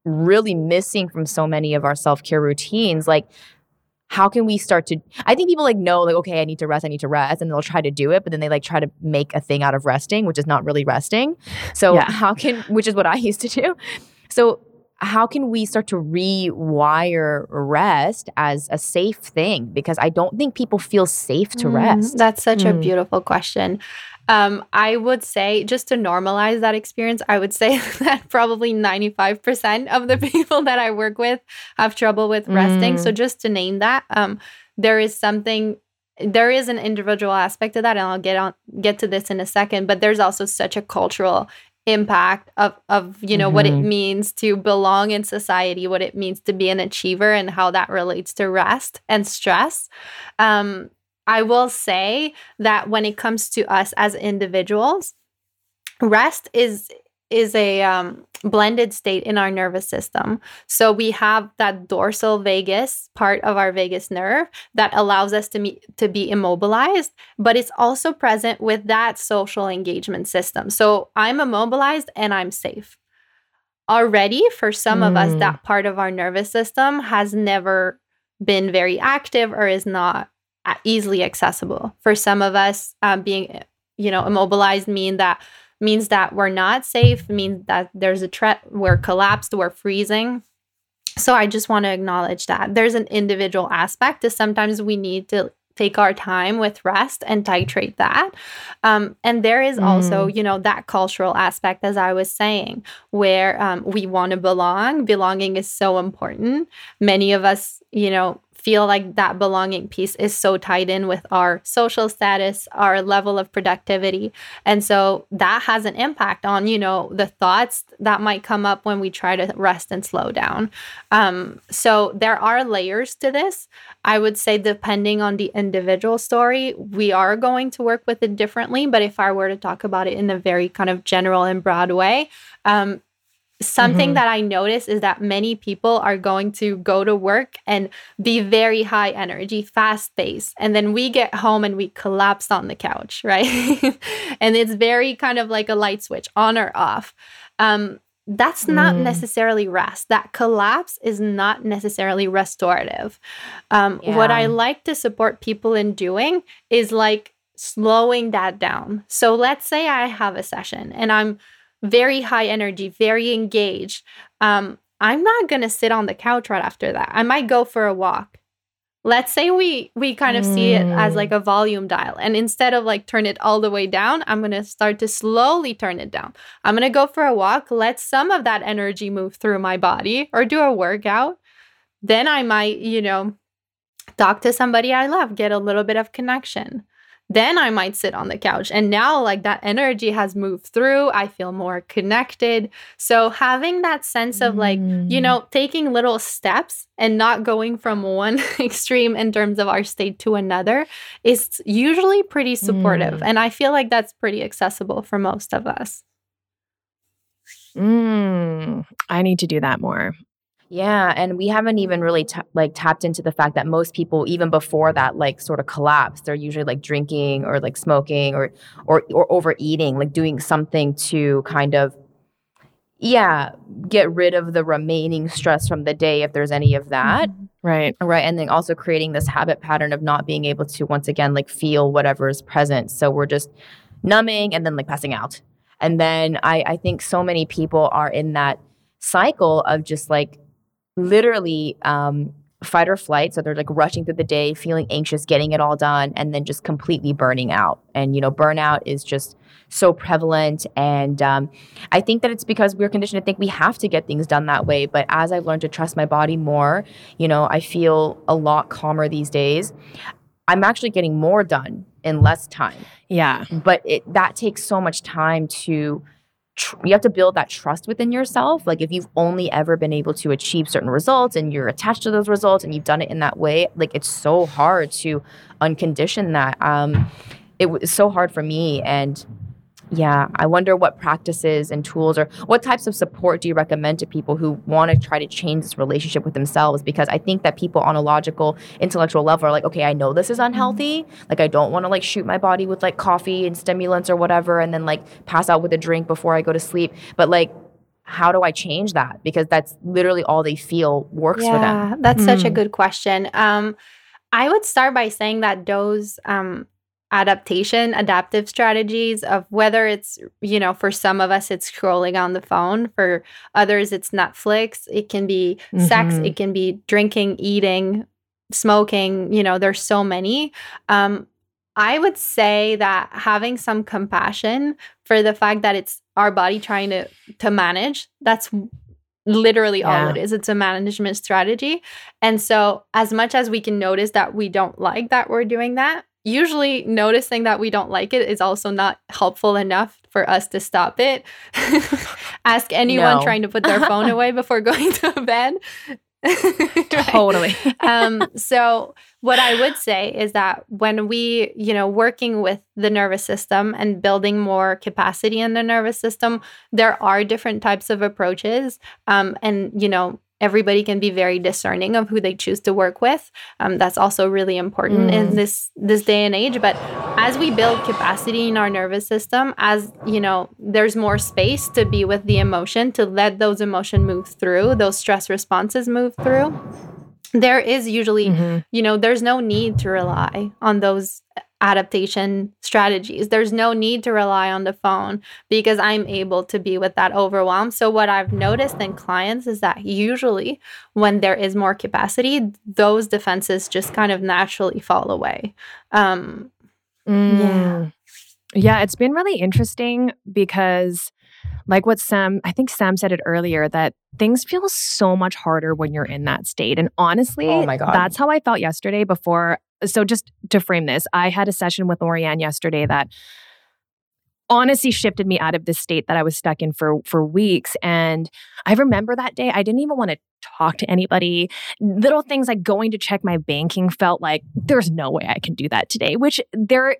really missing from so many of our self-care routines like how can we start to i think people like know like okay i need to rest i need to rest and they'll try to do it but then they like try to make a thing out of resting which is not really resting so yeah. how can which is what i used to do so how can we start to rewire rest as a safe thing? Because I don't think people feel safe to Mm, rest. That's such a Mm. beautiful question. Um, I would say, just to normalize that experience, I would say that probably 95% of the people that I work with have trouble with resting. So, just to name that, um, there is something. There is an individual aspect to that, and I'll get on get to this in a second. But there's also such a cultural impact of of you know what it Mhm. means to belong in society, what it means to be an achiever, and how that relates to rest and stress. Um, I will say that when it comes to us as individuals, rest is is a um, blended state in our nervous system. So we have that dorsal vagus part of our vagus nerve that allows us to me- to be immobilized, but it's also present with that social engagement system. So I'm immobilized and I'm safe. Already, for some of us, Mm. that part of our nervous system has never been very active or is not easily accessible. For some of us, um, being you know immobilized mean that means that we're not safe, means that there's a threat, we're collapsed, we're freezing. So I just want to acknowledge that there's an individual aspect to sometimes we need to take our time with rest and titrate that. Um, and there is also, you know, that cultural aspect, as I was saying, where um, we want to belong. Belonging is so important. Many of us, you know, feel like that belonging piece is so tied in with our social status, our level of productivity. And so that has an impact on, you know, the thoughts that might come up when we try to rest and slow down. Um, so there are layers to this. I would say, depending on the individual story, we are going to work with it differently. But if I were to talk about it in a very kind of general and broad way, um, something Mhm. that I notice is that many people are going to go to work and be very high energy, fast paced. And then we get home and we collapse on the couch, right? and it's very kind of like a light switch on or off. Um, that's not Mm. necessarily rest. That collapse is not necessarily restorative. Um, What I like to support people in doing is like slowing that down. So let's say I have a session and I'm very high energy, very engaged. Um, I'm not gonna sit on the couch right after that. I might go for a walk. Let's say we we kind of see it as Mm. like a volume dial, and instead of like turn it all the way down, I'm gonna start to slowly turn it down. I'm gonna go for a walk, let some of that energy move through my body, or do a workout. Then I might, you know, talk to somebody I love, get a little bit of connection. Then I might sit on the couch. And now, like that energy has moved through. I feel more connected. So, having that sense of like, you Mm. know, taking little steps and not going from one extreme in terms of our state to another is usually pretty supportive. Mm. And I feel like that's pretty accessible for most of us. Mm, I need to do that more. Yeah, and we haven't even really ta- like tapped into the fact that most people, even before that like sort of collapse, they're usually like drinking or like smoking or or or overeating, like doing something to kind of yeah get rid of the remaining stress from the day if there's any of that. Mm-hmm. Right. right and then also creating this habit pattern of not being able to once again like feel whatever is present. So we're just numbing and then like passing out. And then i i think so many people are in that cycle of just like literally um fight or flight. So they're like rushing through the day feeling anxious getting it all done and then just completely burning out. And you know burnout is just so prevalent. And um, i think that it's because we're conditioned to think we have to get things done that way. But as i've learned to trust my body more you know i feel a lot calmer these days. I'm actually getting more done in less time. Yeah. but it that takes so much time to tr- you have to build that trust within yourself. Like if you've only ever been able to achieve certain results and you're attached to those results and you've done it in that way like it's so hard to uncondition that. Um it was so hard for me and yeah i wonder what practices and tools or what types of support do you recommend to people who want to try to change this relationship with themselves? Because i think that people on a logical intellectual level are like okay i know this is unhealthy. Like i don't want to like shoot my body with like coffee and stimulants or whatever and then like pass out with a drink before i go to sleep. But like how do i change that? Because that's literally all they feel works for them. Yeah, that's such a Mm. good question. Um, I would start by saying that those um, adaptation adaptive strategies of whether it's you know for some of us it's scrolling on the phone. For others it's netflix. It can be mm-hmm. sex it can be drinking eating smoking. You know there's so many. Um i would say that having some compassion for the fact that it's our body trying to to manage that's literally yeah. all it is. It's a management strategy. And so as much as we can notice that we don't like that we're doing that usually noticing that we don't like it is also not helpful enough for us to stop it. Ask anyone no. trying to put their phone away before going to bed. Totally. um, so what I would say is that when we, you know, working with the nervous system and building more capacity in the nervous system, there are different types of approaches. Um, and you know, everybody can be very discerning of who they choose to work with. Um, that's also really important mm. in this this day and age. But as we build capacity in our nervous system, as you know, there's more space to be with the emotion, to let those emotion move through, those stress responses move through. There is usually, mm-hmm. you know, there's no need to rely on those adaptation strategies. There's no need to rely on the phone because I'm able to be with that overwhelm. So, what I've noticed in clients is that usually when there is more capacity, those defenses just kind of naturally fall away. Um, mm. Yeah. Yeah, it's been really interesting because like what Sam, I think Sam said it earlier that things feel so much harder when you're in that state. And honestly, oh my God. that's how I felt yesterday before so just to frame this, I had a session with Laurie Anne yesterday that honestly shifted me out of this state that I was stuck in for for weeks. And I remember that day I didn't even want to talk to anybody. Little things like going to check my banking felt like there's no way I can do that today which they're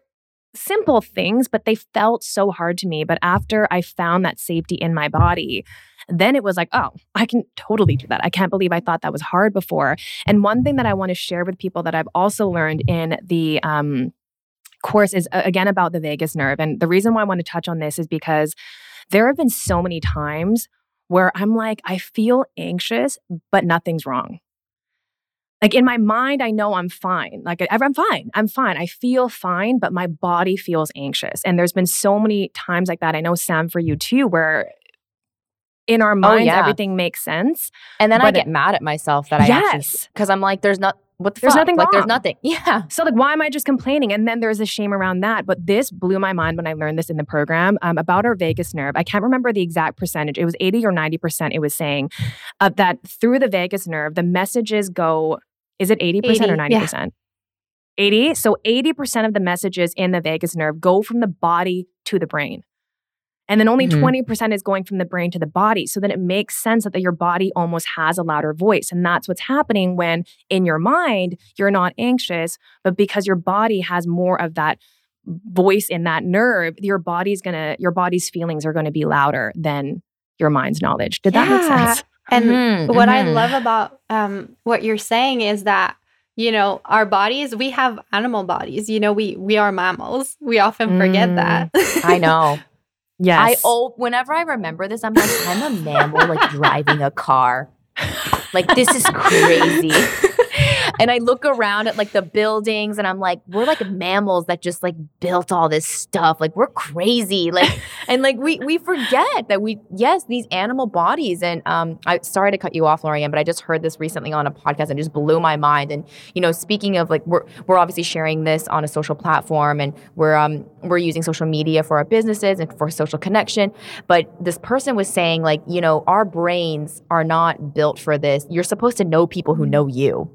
simple things but they felt so hard to me. But after I found that safety in my body then it was like, oh, I can totally do that. I can't believe I thought that was hard before. And one thing that I want to share with people that I've also learned in the um, course is again about the vagus nerve. And the reason why I want to touch on this is because there have been so many times where I'm like, I feel anxious, but nothing's wrong. Like in my mind, I know I'm fine. Like I'm fine. I'm fine. I feel fine, but my body feels anxious. And there's been so many times like that. I know Sam for you too, where in our oh, minds, oh, yeah. everything makes sense. And then I get it, mad at myself that I yes. because I'm like, there's not what the there's fuck? nothing like wrong. there's nothing. Yeah. So like, why am I just complaining? And then there's a shame around that. But this blew my mind when I learned this in the program um, about our vagus nerve. I can't remember the exact percentage. It was 80 or 90 percent. It was saying uh, that through the vagus nerve, the messages go. Is it 80 percent or 90 percent? 80. So 80 percent of the messages in the vagus nerve go from the body to the brain. And then only mm-hmm. 20% is going from the brain to the body. So then it makes sense that your body almost has a louder voice. And that's what's happening when in your mind, you're not anxious, but because your body has more of that voice in that nerve, your body's gonna, your body's feelings are gonna be louder than your mind's knowledge. Did yeah. that make sense? And mm-hmm, what mm-hmm. I love about um, what you're saying is that you know our bodies we have animal bodies you know we we are mammals we often forget mm, that i know Yes. I oh, whenever I remember this, I'm like, I'm a mammal like driving a car. Like this is crazy. and I look around at like the buildings and I'm like, we're like mammals that just like built all this stuff. Like we're crazy. Like and like we we forget that we yes, these animal bodies. And um I sorry to cut you off, Laurie Anne, but I just heard this recently on a podcast and just blew my mind. And you know, speaking of like we're we're obviously sharing this on a social platform and we're um we're using social media for our businesses and for social connection. But this person was saying, like, you know, our brains are not built for this. You're supposed to know people who know you.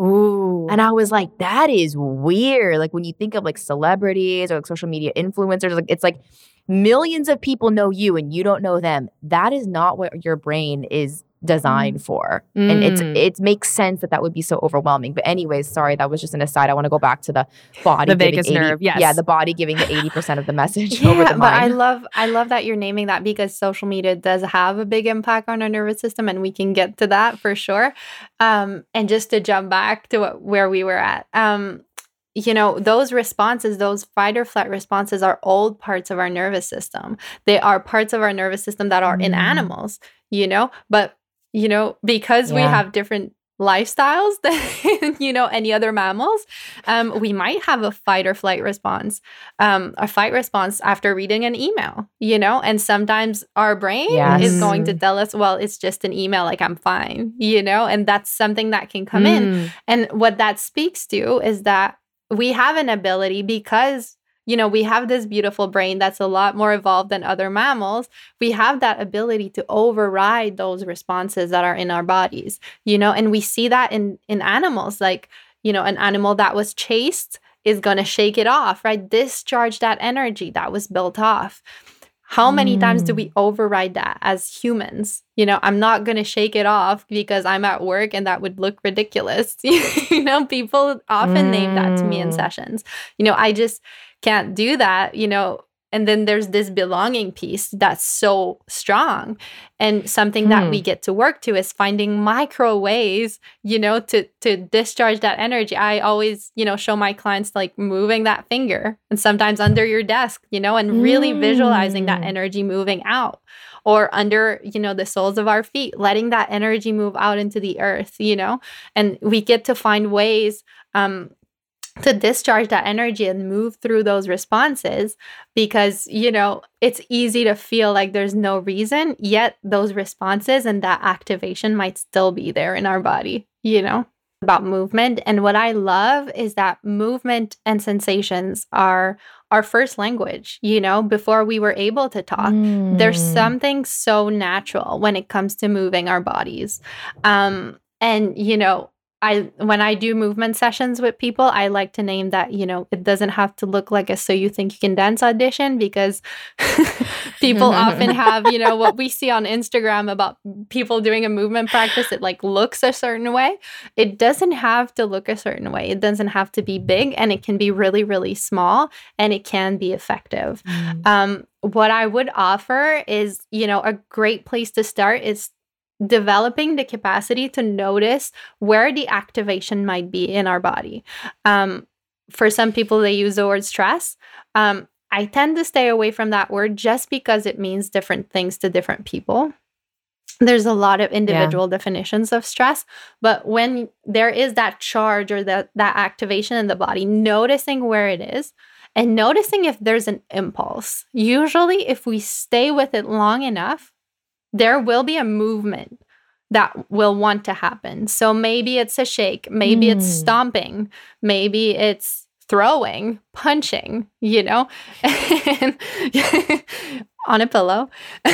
Ooh. And I was like, that is weird. Like when you think of like celebrities or like social media influencers, like it's like millions of people know you and you don't know them. That is not what your brain is designed mm. for. Mm. And it's mm. it makes sense that that would be so overwhelming. But anyways, sorry, that was just an aside. I want to go back to the body the vagus 80, nerve. Yes. Yeah, the body giving the 80% of the message yeah, over the mind. But I love I love that you're naming that because social media does have a big impact on our nervous system and we can get to that for sure. Um, and just to jump back to what, where we were at. Um, you know, those responses, those fight or flight responses are old parts of our nervous system. They are parts of our nervous system that are mm. in animals, you know, but you know, because yeah. we have different lifestyles than you know any other mammals um, we might have a fight or flight response um, a fight response after reading an email you know and sometimes our brain yes. is going to tell us well it's just an email like i'm fine you know and that's something that can come mm. in and what that speaks to is that we have an ability because you know, we have this beautiful brain that's a lot more evolved than other mammals. We have that ability to override those responses that are in our bodies, you know, and we see that in in animals like, you know, an animal that was chased is going to shake it off, right? Discharge that energy that was built off. How many mm. times do we mm. override that as humans? You know, I'm not going to shake it off because I'm at work and that would look ridiculous. you know, people often mm. name that to me in mm. sessions. You know, I just can't do that, you know, and then there's this belonging piece that's so strong and something hmm. that we hmm. get to work to is finding micro ways you know to to discharge that energy i always you know show my clients like moving that finger and sometimes under your desk you know and really mm. visualizing that hmm. energy moving out or under you know the soles of our feet letting that energy move out into the earth you know and we get to find ways um, to discharge that energy and move through those responses because you know it's easy to feel like there's no reason yet those responses and that activation might still be there in our body you know about movement. And what i love is that movement and sensations are our first language you know? Before we were able to talk mm. there's something so natural when it comes to moving our bodies. Um and you know I when I do movement sessions with people, I like to name that, you know, it doesn't have to look like a so you think you can dance audition because people often have, you know, what we see on Instagram about people doing a movement practice, it like looks a certain way. It doesn't have to look a certain way. It doesn't have to be big and it can be really, really small and it can be effective. Mm. Um, what I would offer is, you know, a great place to start is developing the capacity to notice where the activation might be in our body. Um, for some people, they use the word stress. Um, I tend to stay away from that word just because it means different things to different people. There's a lot of individual yeah. definitions of stress, but when there is that charge or that that activation in the body, noticing where it is and noticing if there's an impulse. Usually, if we stay with it long enough, there will be a movement that will want to happen. So maybe it's a shake, maybe mm. it's hmm. stomping, maybe it's throwing, punching, you know, on a pillow.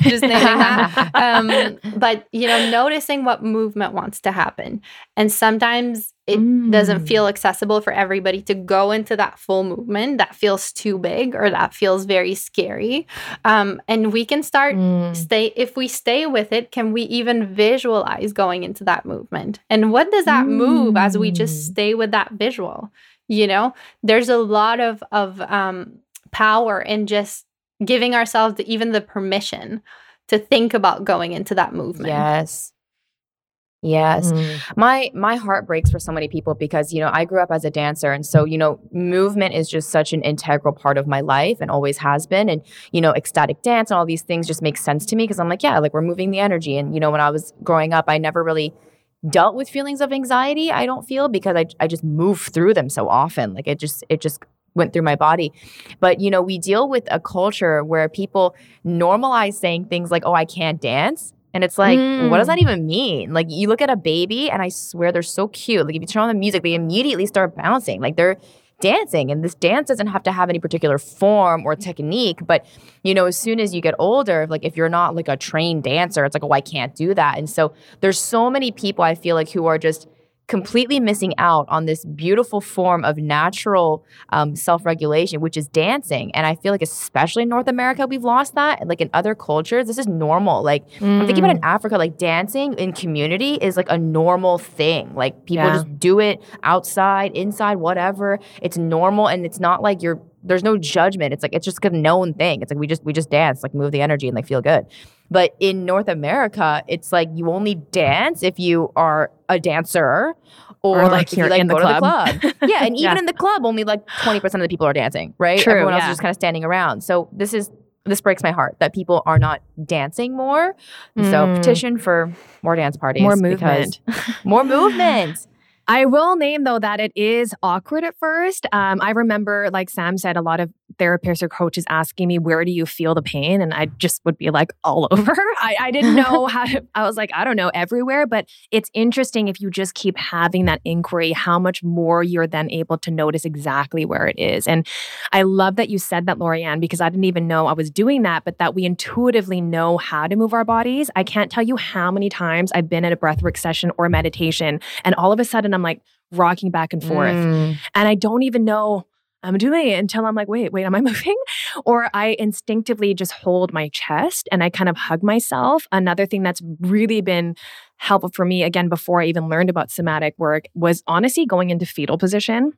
Just naming that. Um, but, you know, noticing what movement wants to happen. And sometimes it mm. doesn't feel accessible for everybody to go into that full movement that feels too big or that feels very scary um, and we can start mm. stay if we stay with it can we even visualize going into that movement and what does that mm. move as we just mm. stay with that visual you know there's a lot of of um, power in just giving ourselves even the permission to think about going into that movement yes Yes. Mm. My my heart breaks for so many people because you know, I grew up as a dancer and so, you know, movement is just such an integral part of my life and always has been and you know, ecstatic dance and all these things just make sense to me because I'm like, yeah, like we're moving the energy and you know, when I was growing up, I never really dealt with feelings of anxiety, I don't feel because I I just move through them so often. Like it just it just went through my body. But you know, we deal with a culture where people normalize saying things like, "Oh, I can't dance." And it's like, mm. what does that mm. even mean? Like, you look at a baby, and I swear they're so cute. Like, if you turn on the music, they immediately start bouncing. Like, they're dancing. And this dance doesn't have to have any particular form or technique. But, you know, as soon as you get older, like, if you're not like a trained dancer, it's like, oh, I can't do that. And so there's so many people I feel like who are just, completely missing out on this beautiful form of natural um, self-regulation which is dancing. And i feel like especially in north america we've lost that. Like in other cultures this is normal. Like mm. i'm thinking about in mm. africa like dancing in community is like a normal thing. Like people yeah. just do it outside inside whatever. It's normal and it's not like you're there's no judgment. It's like it's just a known thing. It's like we just we just dance like move the energy and like feel good but in North America, it's like you only dance if you are a dancer or, or like, you're like in the club. the club. yeah, and even yeah. in the club, only like 20% of the people are dancing, right? True, Everyone else yeah. is just kind of standing around. So this is this breaks my heart that people are not dancing more. Mm. So petition for more dance parties, more movement, more movement. I will name though that it is awkward at first. Um, I remember, like Sam said, a lot of therapists or coaches asking me, "Where do you feel the pain?" And I just would be like, "All over." I, I didn't know how. To, I was like, "I don't know, everywhere." But it's interesting if you just keep having that inquiry, how much more you're then able to notice exactly where it is. And I love that you said that, Laurie Anne, because I didn't even know I was doing that, but that we intuitively know how to move our bodies. I can't tell you how many times I've been at a breathwork session or meditation, and all of a sudden I'm like rocking back and forth. Mm. And I don't even know I'm doing it until I'm like, wait, wait, am I moving? Or I instinctively just hold my chest and I kind of hug myself. Another thing that's really been helpful for me, again, before I even learned about somatic work, was honestly going into fetal position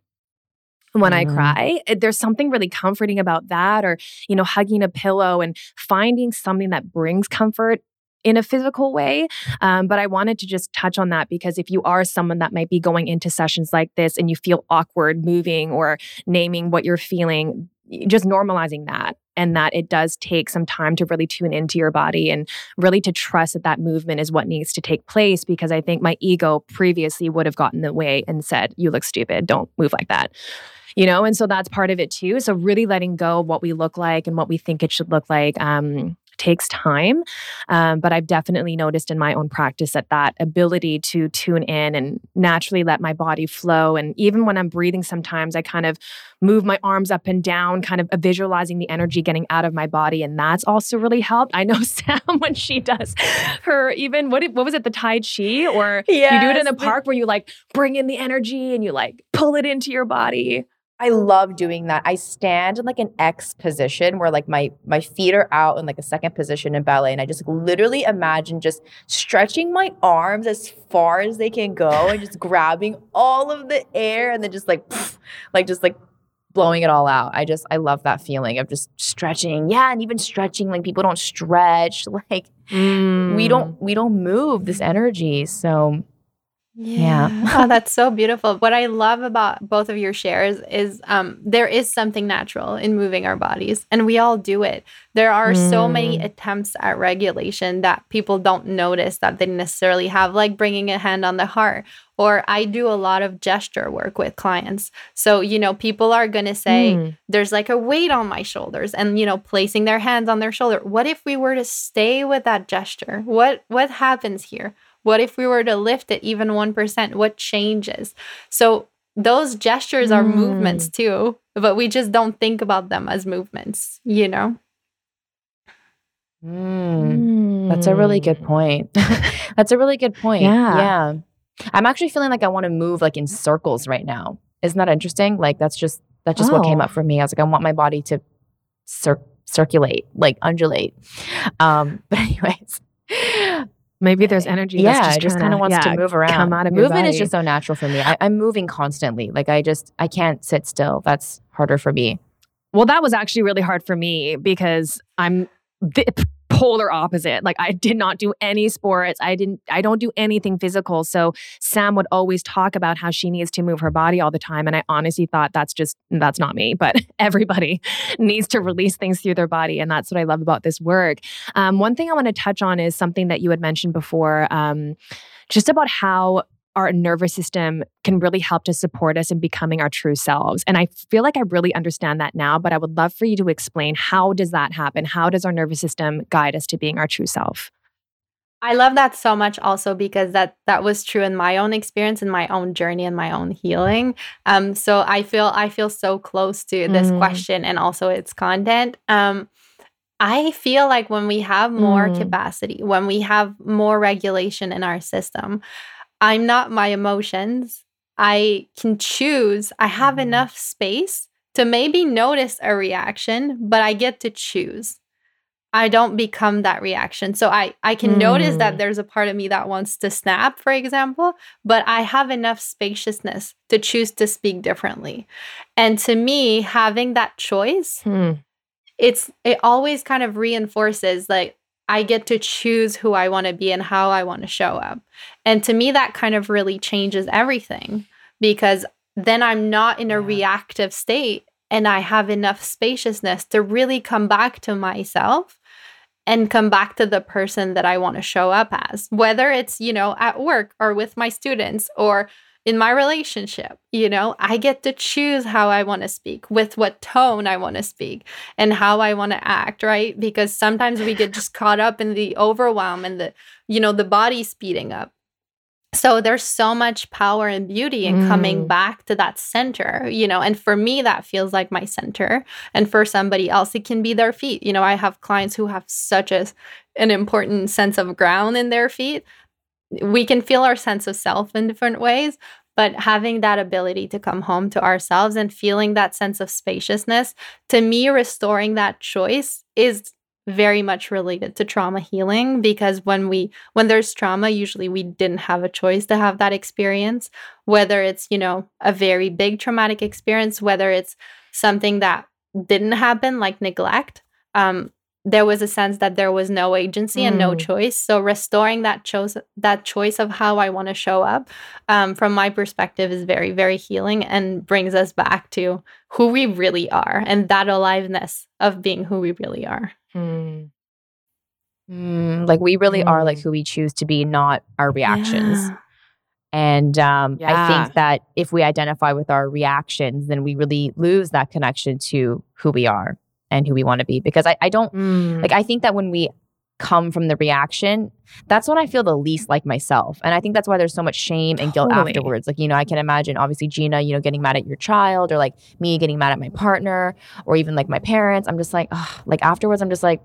when mm-hmm. I cry. There's something really comforting about that, or, you know, hugging a pillow and finding something that brings comfort in a physical way. Um, but I wanted to just touch on that because if you are someone that might be going into sessions like this and you feel awkward moving or naming what you're feeling, just normalizing that and that it does take some time to really tune into your body and really to trust that that movement is what needs to take place because I think my ego previously would have gotten in the way and said, You look stupid, don't move like that. You know, and so that's part of it too. So, really letting go of what we look like and what we think it should look like. Um, takes time. Um, but I've definitely noticed in my own practice that that ability to tune in and naturally let my body flow. And even when I'm breathing, sometimes I kind of move my arms up and down, kind of visualizing the energy getting out of my body. And that's also really helped. I know Sam, when she does her, even what, what was it, the Tai Chi? Or yes, you do it in the park where you like bring in the energy and you like pull it into your body. I love doing that. I stand in like an X position where like my my feet are out in like a second position in ballet and I just like, literally imagine just stretching my arms as far as they can go and just grabbing all of the air and then just like like just like blowing it all out. I just I love that feeling of just stretching. Yeah, and even stretching like people don't stretch like mm. we don't we don't move this energy. So yeah. yeah. oh, that's so beautiful. What I love about both of your shares is um, there is something natural in moving our bodies, and we all do it. There are mm. so many mm. attempts at regulation that people don't notice that they necessarily have, like bringing a hand on the heart. Or I do a lot of gesture work with clients. So, you know, people are going to say, mm. there's like a weight on my shoulders and, you know, placing their hands on their shoulder. What if we were to stay with that gesture? What what happens here? What if we were to lift it even 1%? What changes? So those gestures are mm. movements too, but we just don't think about them as movements, you know? Mm. That's a really good point. That's a really good point. Yeah. Yeah. I'm actually feeling like I want to move like in circles right now. Isn't that interesting? Like that's just that's just oh. what came oh. up for me. I was like, I want my body to cir- circulate, like undulate. Um, but anyways, Maybe there's energy. Yeah, just, just kind of wants yeah, to move around. Come out of Movement is just so natural for me. I, I'm moving constantly. Like I just I can't sit still. That's harder for me. Well, that was actually really hard for me because I'm polar opposite. Like I did not do any sports. I didn't I don't do anything physical. So Sam would always talk about how she needs to move her body all the time and I honestly thought that's just that's not me, but everybody needs to release things through their body and that's what I love about this work. Um, one thing I want to touch on is something that you had mentioned before um, just about how our nervous system can really help to support us in becoming our true selves. And I feel like I really understand that now, but I would love for you to explain how does that happen? How does our nervous system guide us to being our true self? I love that so much also because that that was true in my own experience in my own journey and my own healing. Um so I feel I feel so close to this mm. question and also its content. Um I feel like when we have more mm. capacity, when we have more regulation in our system, I'm not my emotions. I can choose. I have mm-hmm. enough space to maybe notice a reaction, but I get to choose. I don't become that reaction. So I I can mm. notice that mm. there's a part of me that wants to snap, for example, but I have enough spaciousness to choose to speak differently. And to me, having that choice, mm. it's it always kind of reinforces like I get to choose who I want to be and how I want to show up. And to me, that kind of really changes everything because then I'm not in a reactive state and I have enough spaciousness to really come back to myself and come back to the person that I want to show up as, whether it's, you know, at work or with my students or in my relationship. You know, I get to choose how I want to speak, with what tone I want to speak, and how I want to act, right? Because sometimes we get just caught up in the overwhelm and the, you know, the body speeding up. So there's so much power and beauty in mm. coming back to that center, you know. And for me, that feels like my center. And for somebody else, it can be their feet. You know, I have clients who have such a, an important sense of ground in their feet we can feel our sense of self in different ways but having that ability to come home to ourselves and feeling that sense of spaciousness to me restoring that choice is very much related to trauma healing because when we when there's trauma usually we didn't have a choice to have that experience whether it's you know a very big traumatic experience whether it's something that didn't happen like neglect um, there was a sense that there was no agency and no mm. choice. So restoring that choice that choice of how I want to show up, um, from my perspective, is very very healing and brings us back to who we really are and that aliveness of being who we really are. Mm. Mm, like we really are like mm. who we choose to be, not our reactions. Yeah. And um, yeah. I think that if we identify with our reactions, then we really lose that connection to who we are and who we want to be because I, I don't mm. like I think that when we come from the reaction, that's when I feel the least like myself. And I think that's why there's so much shame and guilt totally. afterwards. Like, you know, I can imagine obviously Gina, you know, getting mad at your child or like me getting mad at my partner or even like my parents. I'm just like, oh, like afterwards, I'm just like,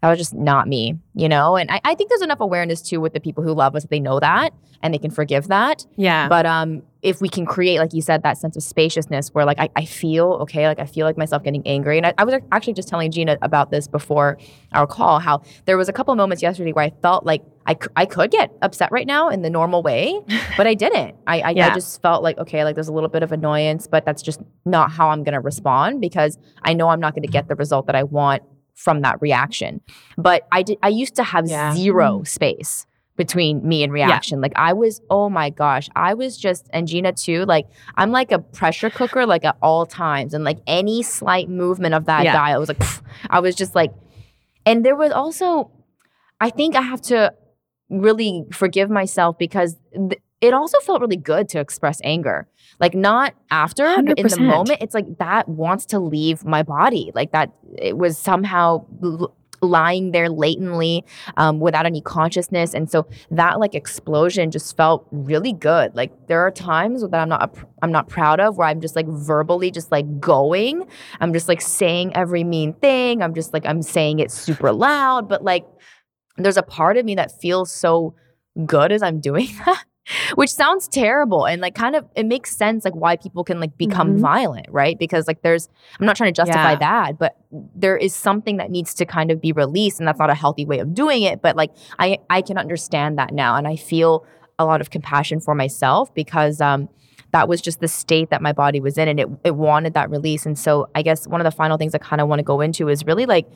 that was just not me, you know? And I, I think there's enough awareness too with the people who love us, they know that and they can forgive that. Yeah. But um, if we can create, like you said, that sense of spaciousness where like I, I feel okay, like I feel like myself getting angry. And I, I was actually just telling Gina about this before our call, how there was a couple moments yesterday where I felt like I, c- I could get upset right now in the normal way, but I didn't. I, I, yeah. I just felt like, okay, like there's a little bit of annoyance, but that's just not how I'm going to respond because I know I'm not going to get the result that I want from that reaction. But I did I used to have yeah. zero mm. space between me and reaction. Yeah. Like I was, oh my gosh, I was just and Gina too, like I'm like a pressure cooker like at all times. And like any slight movement of that yeah. dial was like pff, I was just like and there was also I think I have to really forgive myself because th- it also felt really good to express anger. Like not after, 100%. but in the moment, it's like that wants to leave my body. Like that it was somehow l- lying there latently um, without any consciousness. And so that like explosion just felt really good. Like there are times that I'm not I'm not proud of where I'm just like verbally just like going. I'm just like saying every mean thing. I'm just like I'm saying it super loud, but like there's a part of me that feels so good as I'm doing that which sounds terrible and like kind of it makes sense like why people can like become mm-hmm. violent right because like there's i'm not trying to justify yeah. that but there is something that needs to kind of be released and that's not a healthy way of doing it but like i i can understand that now and i feel a lot of compassion for myself because um that was just the state that my body was in and it, it wanted that release and so i guess one of the final things i kind of want to go into is really like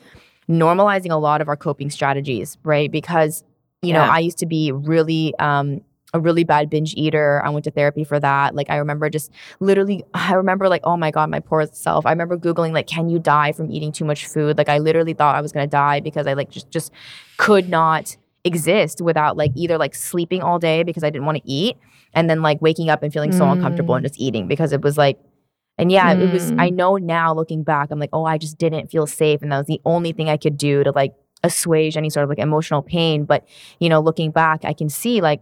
normalizing a lot of our coping strategies right because you yeah. know i used to be really um a really bad binge eater. I went to therapy for that. Like I remember just literally I remember like oh my god, my poor self. I remember googling like can you die from eating too much food? Like I literally thought I was going to die because I like just just could not exist without like either like sleeping all day because I didn't want to eat and then like waking up and feeling so mm. uncomfortable and just eating because it was like and yeah, mm. it was I mm. know now looking back I'm like oh I just didn't feel safe and that was the only thing I could do to like assuage any sort of like emotional pain but you know looking back I can see like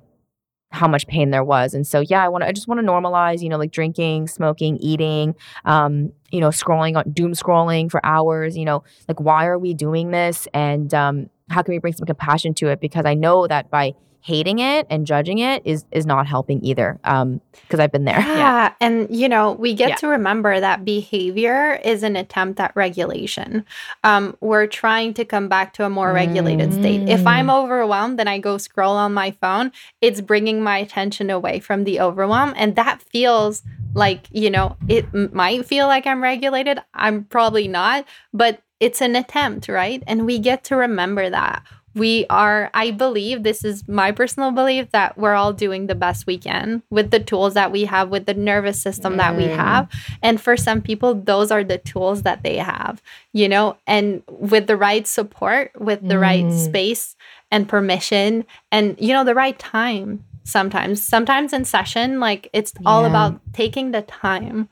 how much pain there was. And so, yeah, I want to, I just want to normalize, you know, like drinking, smoking, eating, um, you know, scrolling on doom scrolling for hours, you know, like why are we doing this? And um, how can we bring some compassion to it? Because I know that by hating it and judging it is is not helping either um because i've been there yeah. yeah. and you know we get yeah. to remember that behavior is an attempt at regulation um we're trying to come back to a more regulated mm. state if i'm mm. overwhelmed then i go scroll on my phone it's bringing my attention away from the overwhelm and that feels like you know it might feel like i'm regulated i'm probably not but it's an attempt right and we get to remember that we are i believe this is my personal belief that we're all doing the best we can with the tools that we have with the nervous system mm. that we mm. have and for some people those are the tools that they have you know and with the right support with the mm. right space and permission and you know the right time sometimes sometimes in session like it's yeah. all about taking the time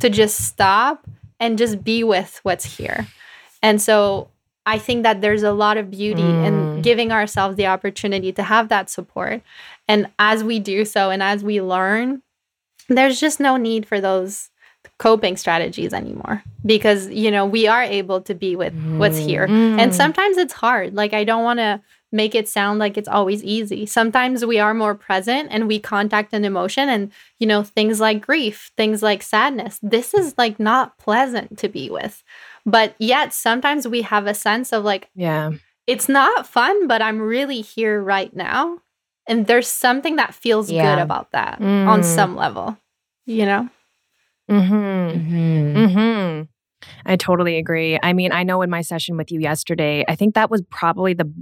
to just stop and just be with what's here and so I think that there's a lot of beauty mm. in giving ourselves the opportunity to have that support. And as we do so and as we learn, there's just no need for those coping strategies anymore because you know we are able to be with what's here mm. and sometimes it's hard like i don't want to make it sound like it's always easy sometimes we are more present and we contact an emotion and you know things like grief things like sadness this is like not pleasant to be with but yet sometimes we have a sense of like, yeah, it's not fun, but I'm really here right now. And there's something that feels yeah. good about that mm. on some level, you know? Mm-hmm. Mm-hmm. Mm-hmm. I totally agree. I mean, I know in my session with you yesterday, I think that was probably the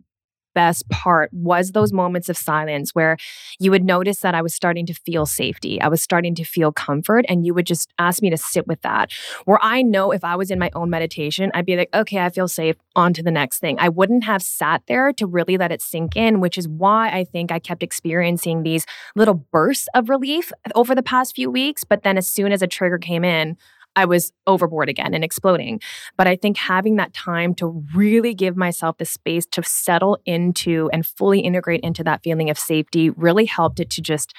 best part was those moments of silence where you would notice that I was starting to feel safety. I was starting to feel comfort. And you would just ask me to sit with that. Where I know if I was in my own meditation, I'd be like, okay, I feel safe, on to the next thing. I wouldn't have sat there to really let it sink in, which is why I think I kept experiencing these little bursts of relief over the past few weeks. But then as soon as a trigger came in, I was overboard again and exploding. But I think having that time to really give myself the space to settle into and fully integrate into that feeling of safety really helped it to just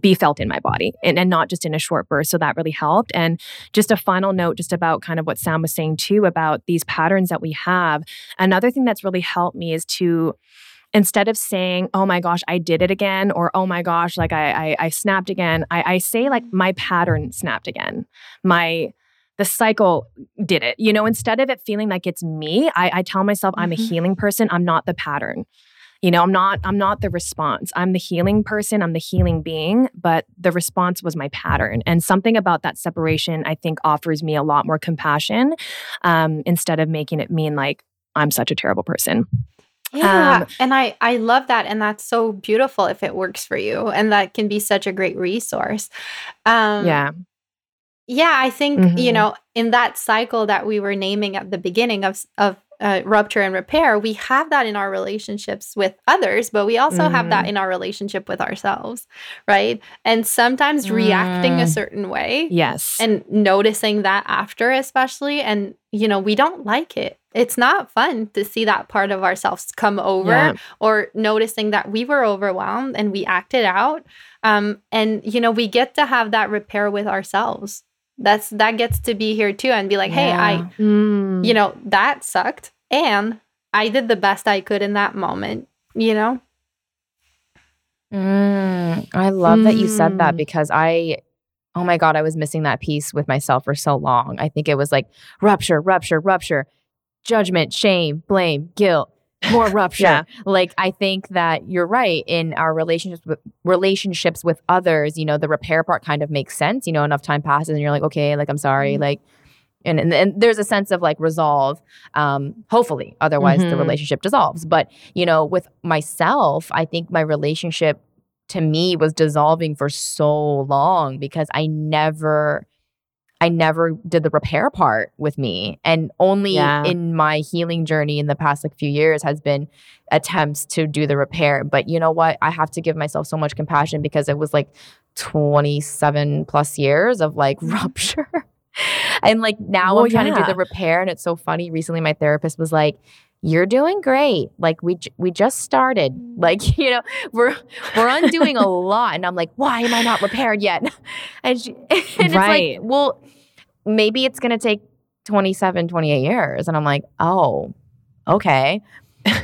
be felt in my body and, and not just in a short burst. So that really helped. And just a final note, just about kind of what Sam was saying too about these patterns that we have. Another thing that's really helped me is to instead of saying, oh my gosh, I did it again, or oh my gosh, like I, I, I snapped again, I, I say like my pattern snapped again. My, the cycle did it. You know, instead of it feeling like it's me, I, I tell myself mm-hmm. I'm a mm-hmm. healing person. I'm not the pattern. You know, I'm not I'm not the response. I'm the healing person, I'm the healing being, but the response was my pattern. And something about that separation I think offers me a lot more compassion um, instead of making it mean like I'm such a terrible person. Yeah. Um, and I I love that and that's so beautiful if it works for you and that can be such a great resource. Um Yeah. Yeah, I think, mm-hmm. you know, in that cycle that we were naming at the beginning of of uh, rupture and repair, we have that in our relationships with others, but we also mm. have that mm. in our relationship with ourselves, right? And sometimes mm. reacting a mm. certain way. Yes. And noticing that after, especially. And, you know, we don't like it. It's not fun to see that part of ourselves come over yeah. or noticing that we were overwhelmed and we acted out. Um, and, you know, we get to have that repair with ourselves that's that gets to be here too and be like hey i mm. you know that sucked and i did the best i could in that moment you know mm, i love mm. that you said that mm. because i oh my god i was missing that piece with myself for so long i think it was like rupture rupture rupture judgment shame blame guilt more rupture. yeah. Like I think that you're right in our relationships with relationships with others, you know, the repair part kind of makes sense. You know, enough time passes and you're like, okay, like I'm sorry, mm-hmm. like and, and, and there's a sense of like resolve um hopefully otherwise mm-hmm. the relationship dissolves but you know with myself i think my relationship to me was dissolving for so long because i never I never did the repair part with me. And only yeah. in my healing journey in the past like few years has been attempts to do the repair. But you know what? I have to give myself so much compassion because it was like 27 plus years of like mm-hmm. rupture. and like now well, I'm trying yeah. to do the repair and it's so funny. Recently my therapist was like, you're doing great. Like we we just started. Like you know, we're we're undoing a lot, and I'm like, why am I not repaired yet? And, she, and right. it's like, well, maybe it's gonna take 27, 28 years, and I'm like, oh, okay.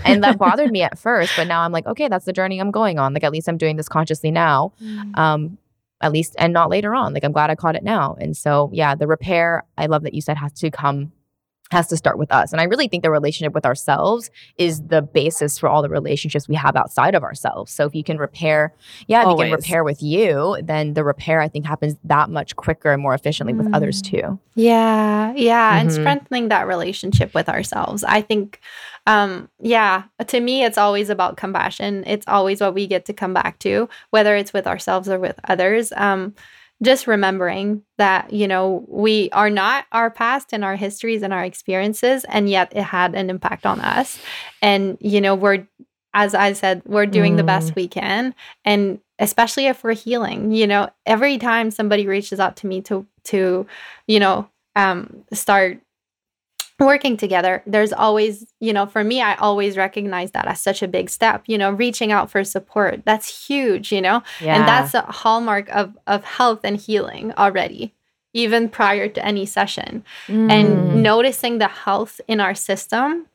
and that bothered me at first, but now I'm like, okay, that's the journey I'm going on. Like at least I'm doing this consciously now. Mm. Um, at least and not later on. Like I'm glad I caught it now. And so yeah, the repair, I love that you said has to come has to start with us. And I really think the relationship with ourselves is the basis for all the relationships we have outside of ourselves. So if you can repair, yeah, if Always. you can repair with you, then the repair I think happens that much quicker and more efficiently mm. with others mm. too. Yeah. Yeah. Mm-hmm. And strengthening that relationship with ourselves. I think um yeah to me it's always about compassion it's always what we get to come back to whether it's with ourselves or with others um just remembering that you know we are not our past and our histories and our experiences and yet it had an impact on us and you know we're as i said we're doing mm. the best mm. we can and especially if we're healing you know every time somebody reaches out to me to to you know um start working together there's always you know for me i always recognize that as such a big step you know reaching out for support that's huge you know yeah. and that's a hallmark of of health and healing already even prior to any session mm. and noticing the health in our system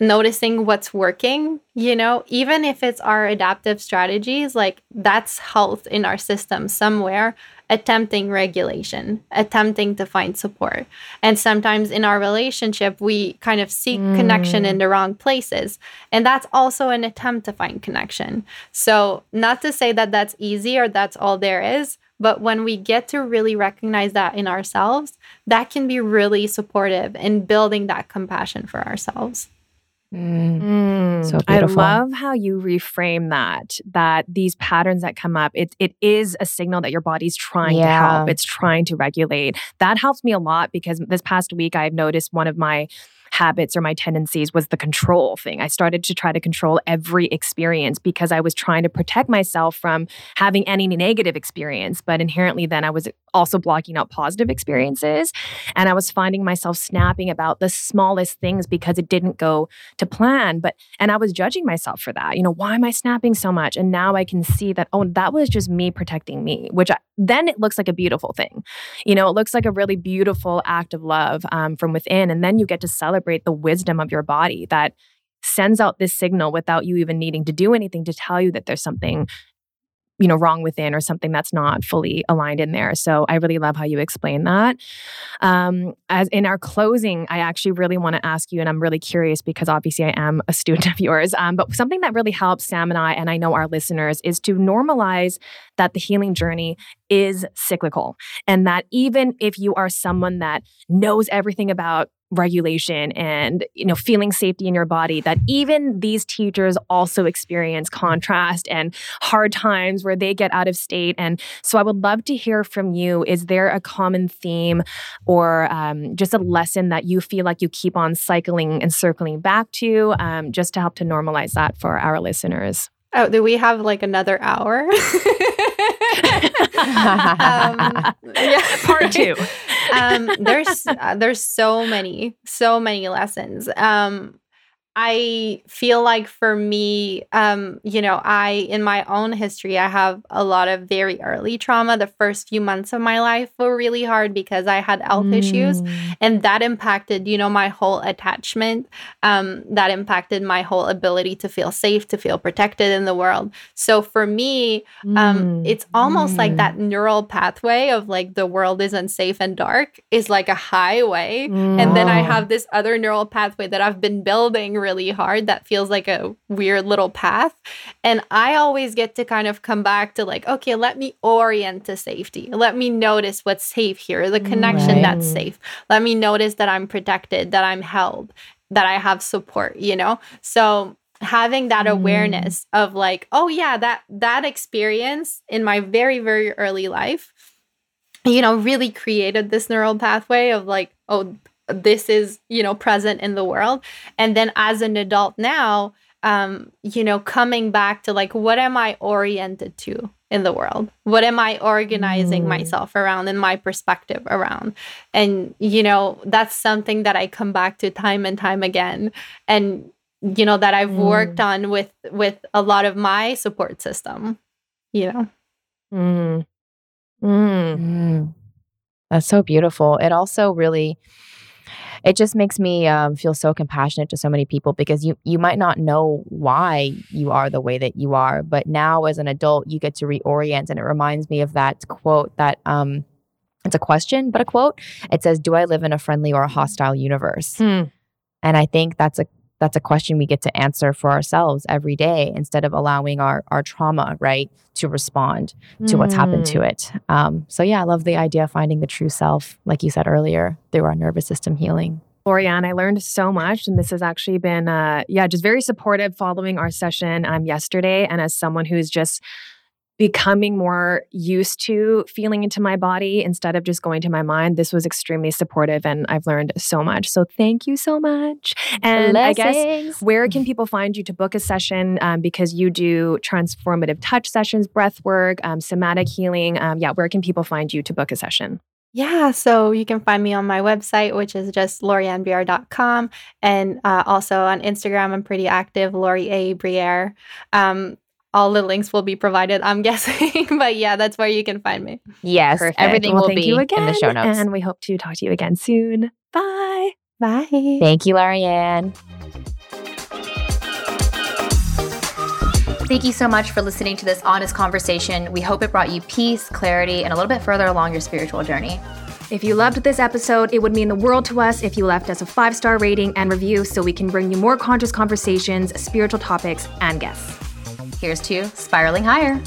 noticing what's working you know even if it's our adaptive strategies like that's health in our system somewhere attempting regulation, attempting to find support. And sometimes in our relationship, we kind of seek mm. connection in the wrong places. And that's also an attempt to find connection. So, not to say that that's easy or that's all there is, but when we get to really recognize that in ourselves, that can be really supportive in building that compassion for ourselves. Mm. So I love how you reframe that. That these patterns that come up, it it is a signal that your body's trying yeah. to help. It's trying to regulate. That helps me a lot because this past week I've noticed one of my habits or my tendencies was the control thing. I started to try to control every experience because I was trying to protect myself from having any negative experience. But inherently, then I was also blocking out positive experiences. And I was finding myself snapping about the smallest things because it didn't go to plan. But, and I was judging myself for that. You know, why am I snapping so much? And now I can see that, oh, that was just me protecting me, which I, then it looks like a beautiful thing. You know, it looks like a really beautiful act of love um, from within. And then you get to celebrate the wisdom of your body that sends out this signal without you even needing to do anything to tell you that there's something you know wrong within or something that's not fully aligned in there. So i really love how you explain that. Um, as in our closing i actually really want to ask you and i'm really curious because obviously i am a student of yours um, but something that really helps sam and i and i know our listeners is to normalize that the healing journey is cyclical and that even if you are someone that knows everything about regulation and you know feeling safety in your body that even these teachers also experience contrast and hard times where they get out of state. And so i would love to hear from you. Is there a common theme or um, just a lesson that you feel like you keep on cycling and circling back to um, just to help to normalize that for our listeners oh do we have like another hour um, yeah, part two. um, there's uh, there's so many, so many lessons. Um, I feel like for me, um, you know, I, in my own history, I have a lot of very early trauma. The first few months of my life were really hard because I had health mm. issues and that impacted, you know, my whole attachment. Um, that impacted my whole ability to feel safe, to feel protected in the world. So for me, um, mm. it's almost mm. like that neural pathway of like the world is unsafe and dark is like a highway. And then I have this other neural pathway that I've been building really hard that feels like a weird little path. And I always get to kind of come back to like, okay, let me orient to safety. Let me notice what's safe here, the connection right. that's safe. Let me notice that I'm protected, that I'm held, that I have support, you know? So having that mm. awareness mm. of like, oh yeah, that that experience in my very, very early life you know, really created this neural pathway of like, oh, this is you know present in the world and then as an adult now um you know coming back to like what am i oriented to in the world what am i organizing mm. myself around and my perspective around and you know that's something that i come back to time and time again and you know that i've mm. worked on with with a lot of my support system you know mm. Mm. That's so beautiful. It also really it just makes me um, feel so compassionate to so many people because you you might not know why you are the way that you are, but now as an adult you get to reorient, and it reminds me of that quote that um, it's a question, but a quote. It says, Do I live in a friendly or a hostile universe? Hmm. And I think that's a that's a question we get to answer for ourselves every day instead of allowing our our trauma right to respond to what's happened to Mm. it um, so yeah i love the idea of finding the true self like you said earlier through our nervous system healing Laurie Anne, I learned so much, and this has actually been, uh, yeah, just very supportive following our session um, yesterday. And as someone who's just becoming more used to feeling into my body instead of just going to my mind, this was extremely supportive, and I've learned so much. So thank you so much. And I guess Blessings. where can people find you to book a session? Um, because you do transformative touch sessions, breath work, um, somatic healing. Um, yeah, where can people find you to book a session? Yeah, so you can find me on my website, which is just laurieannebriere.com. And uh, also on Instagram, I'm pretty active, Lori A. Briere. Um, all the links will be provided, I'm guessing. but yeah, that's where you can find me. yes Perfect. everything Well, will thank be you again, in the show notes And we hope to talk to you again soon. Bye. Bye. thank you Laurie Anne Thank you so much for listening to this honest conversation. We hope it brought you peace, clarity, and a little bit further along your spiritual journey. If you loved this episode, it would mean the world to us if you left us a five star rating and review so we can bring you more conscious conversations, spiritual topics, and guests. Here's to spiraling higher.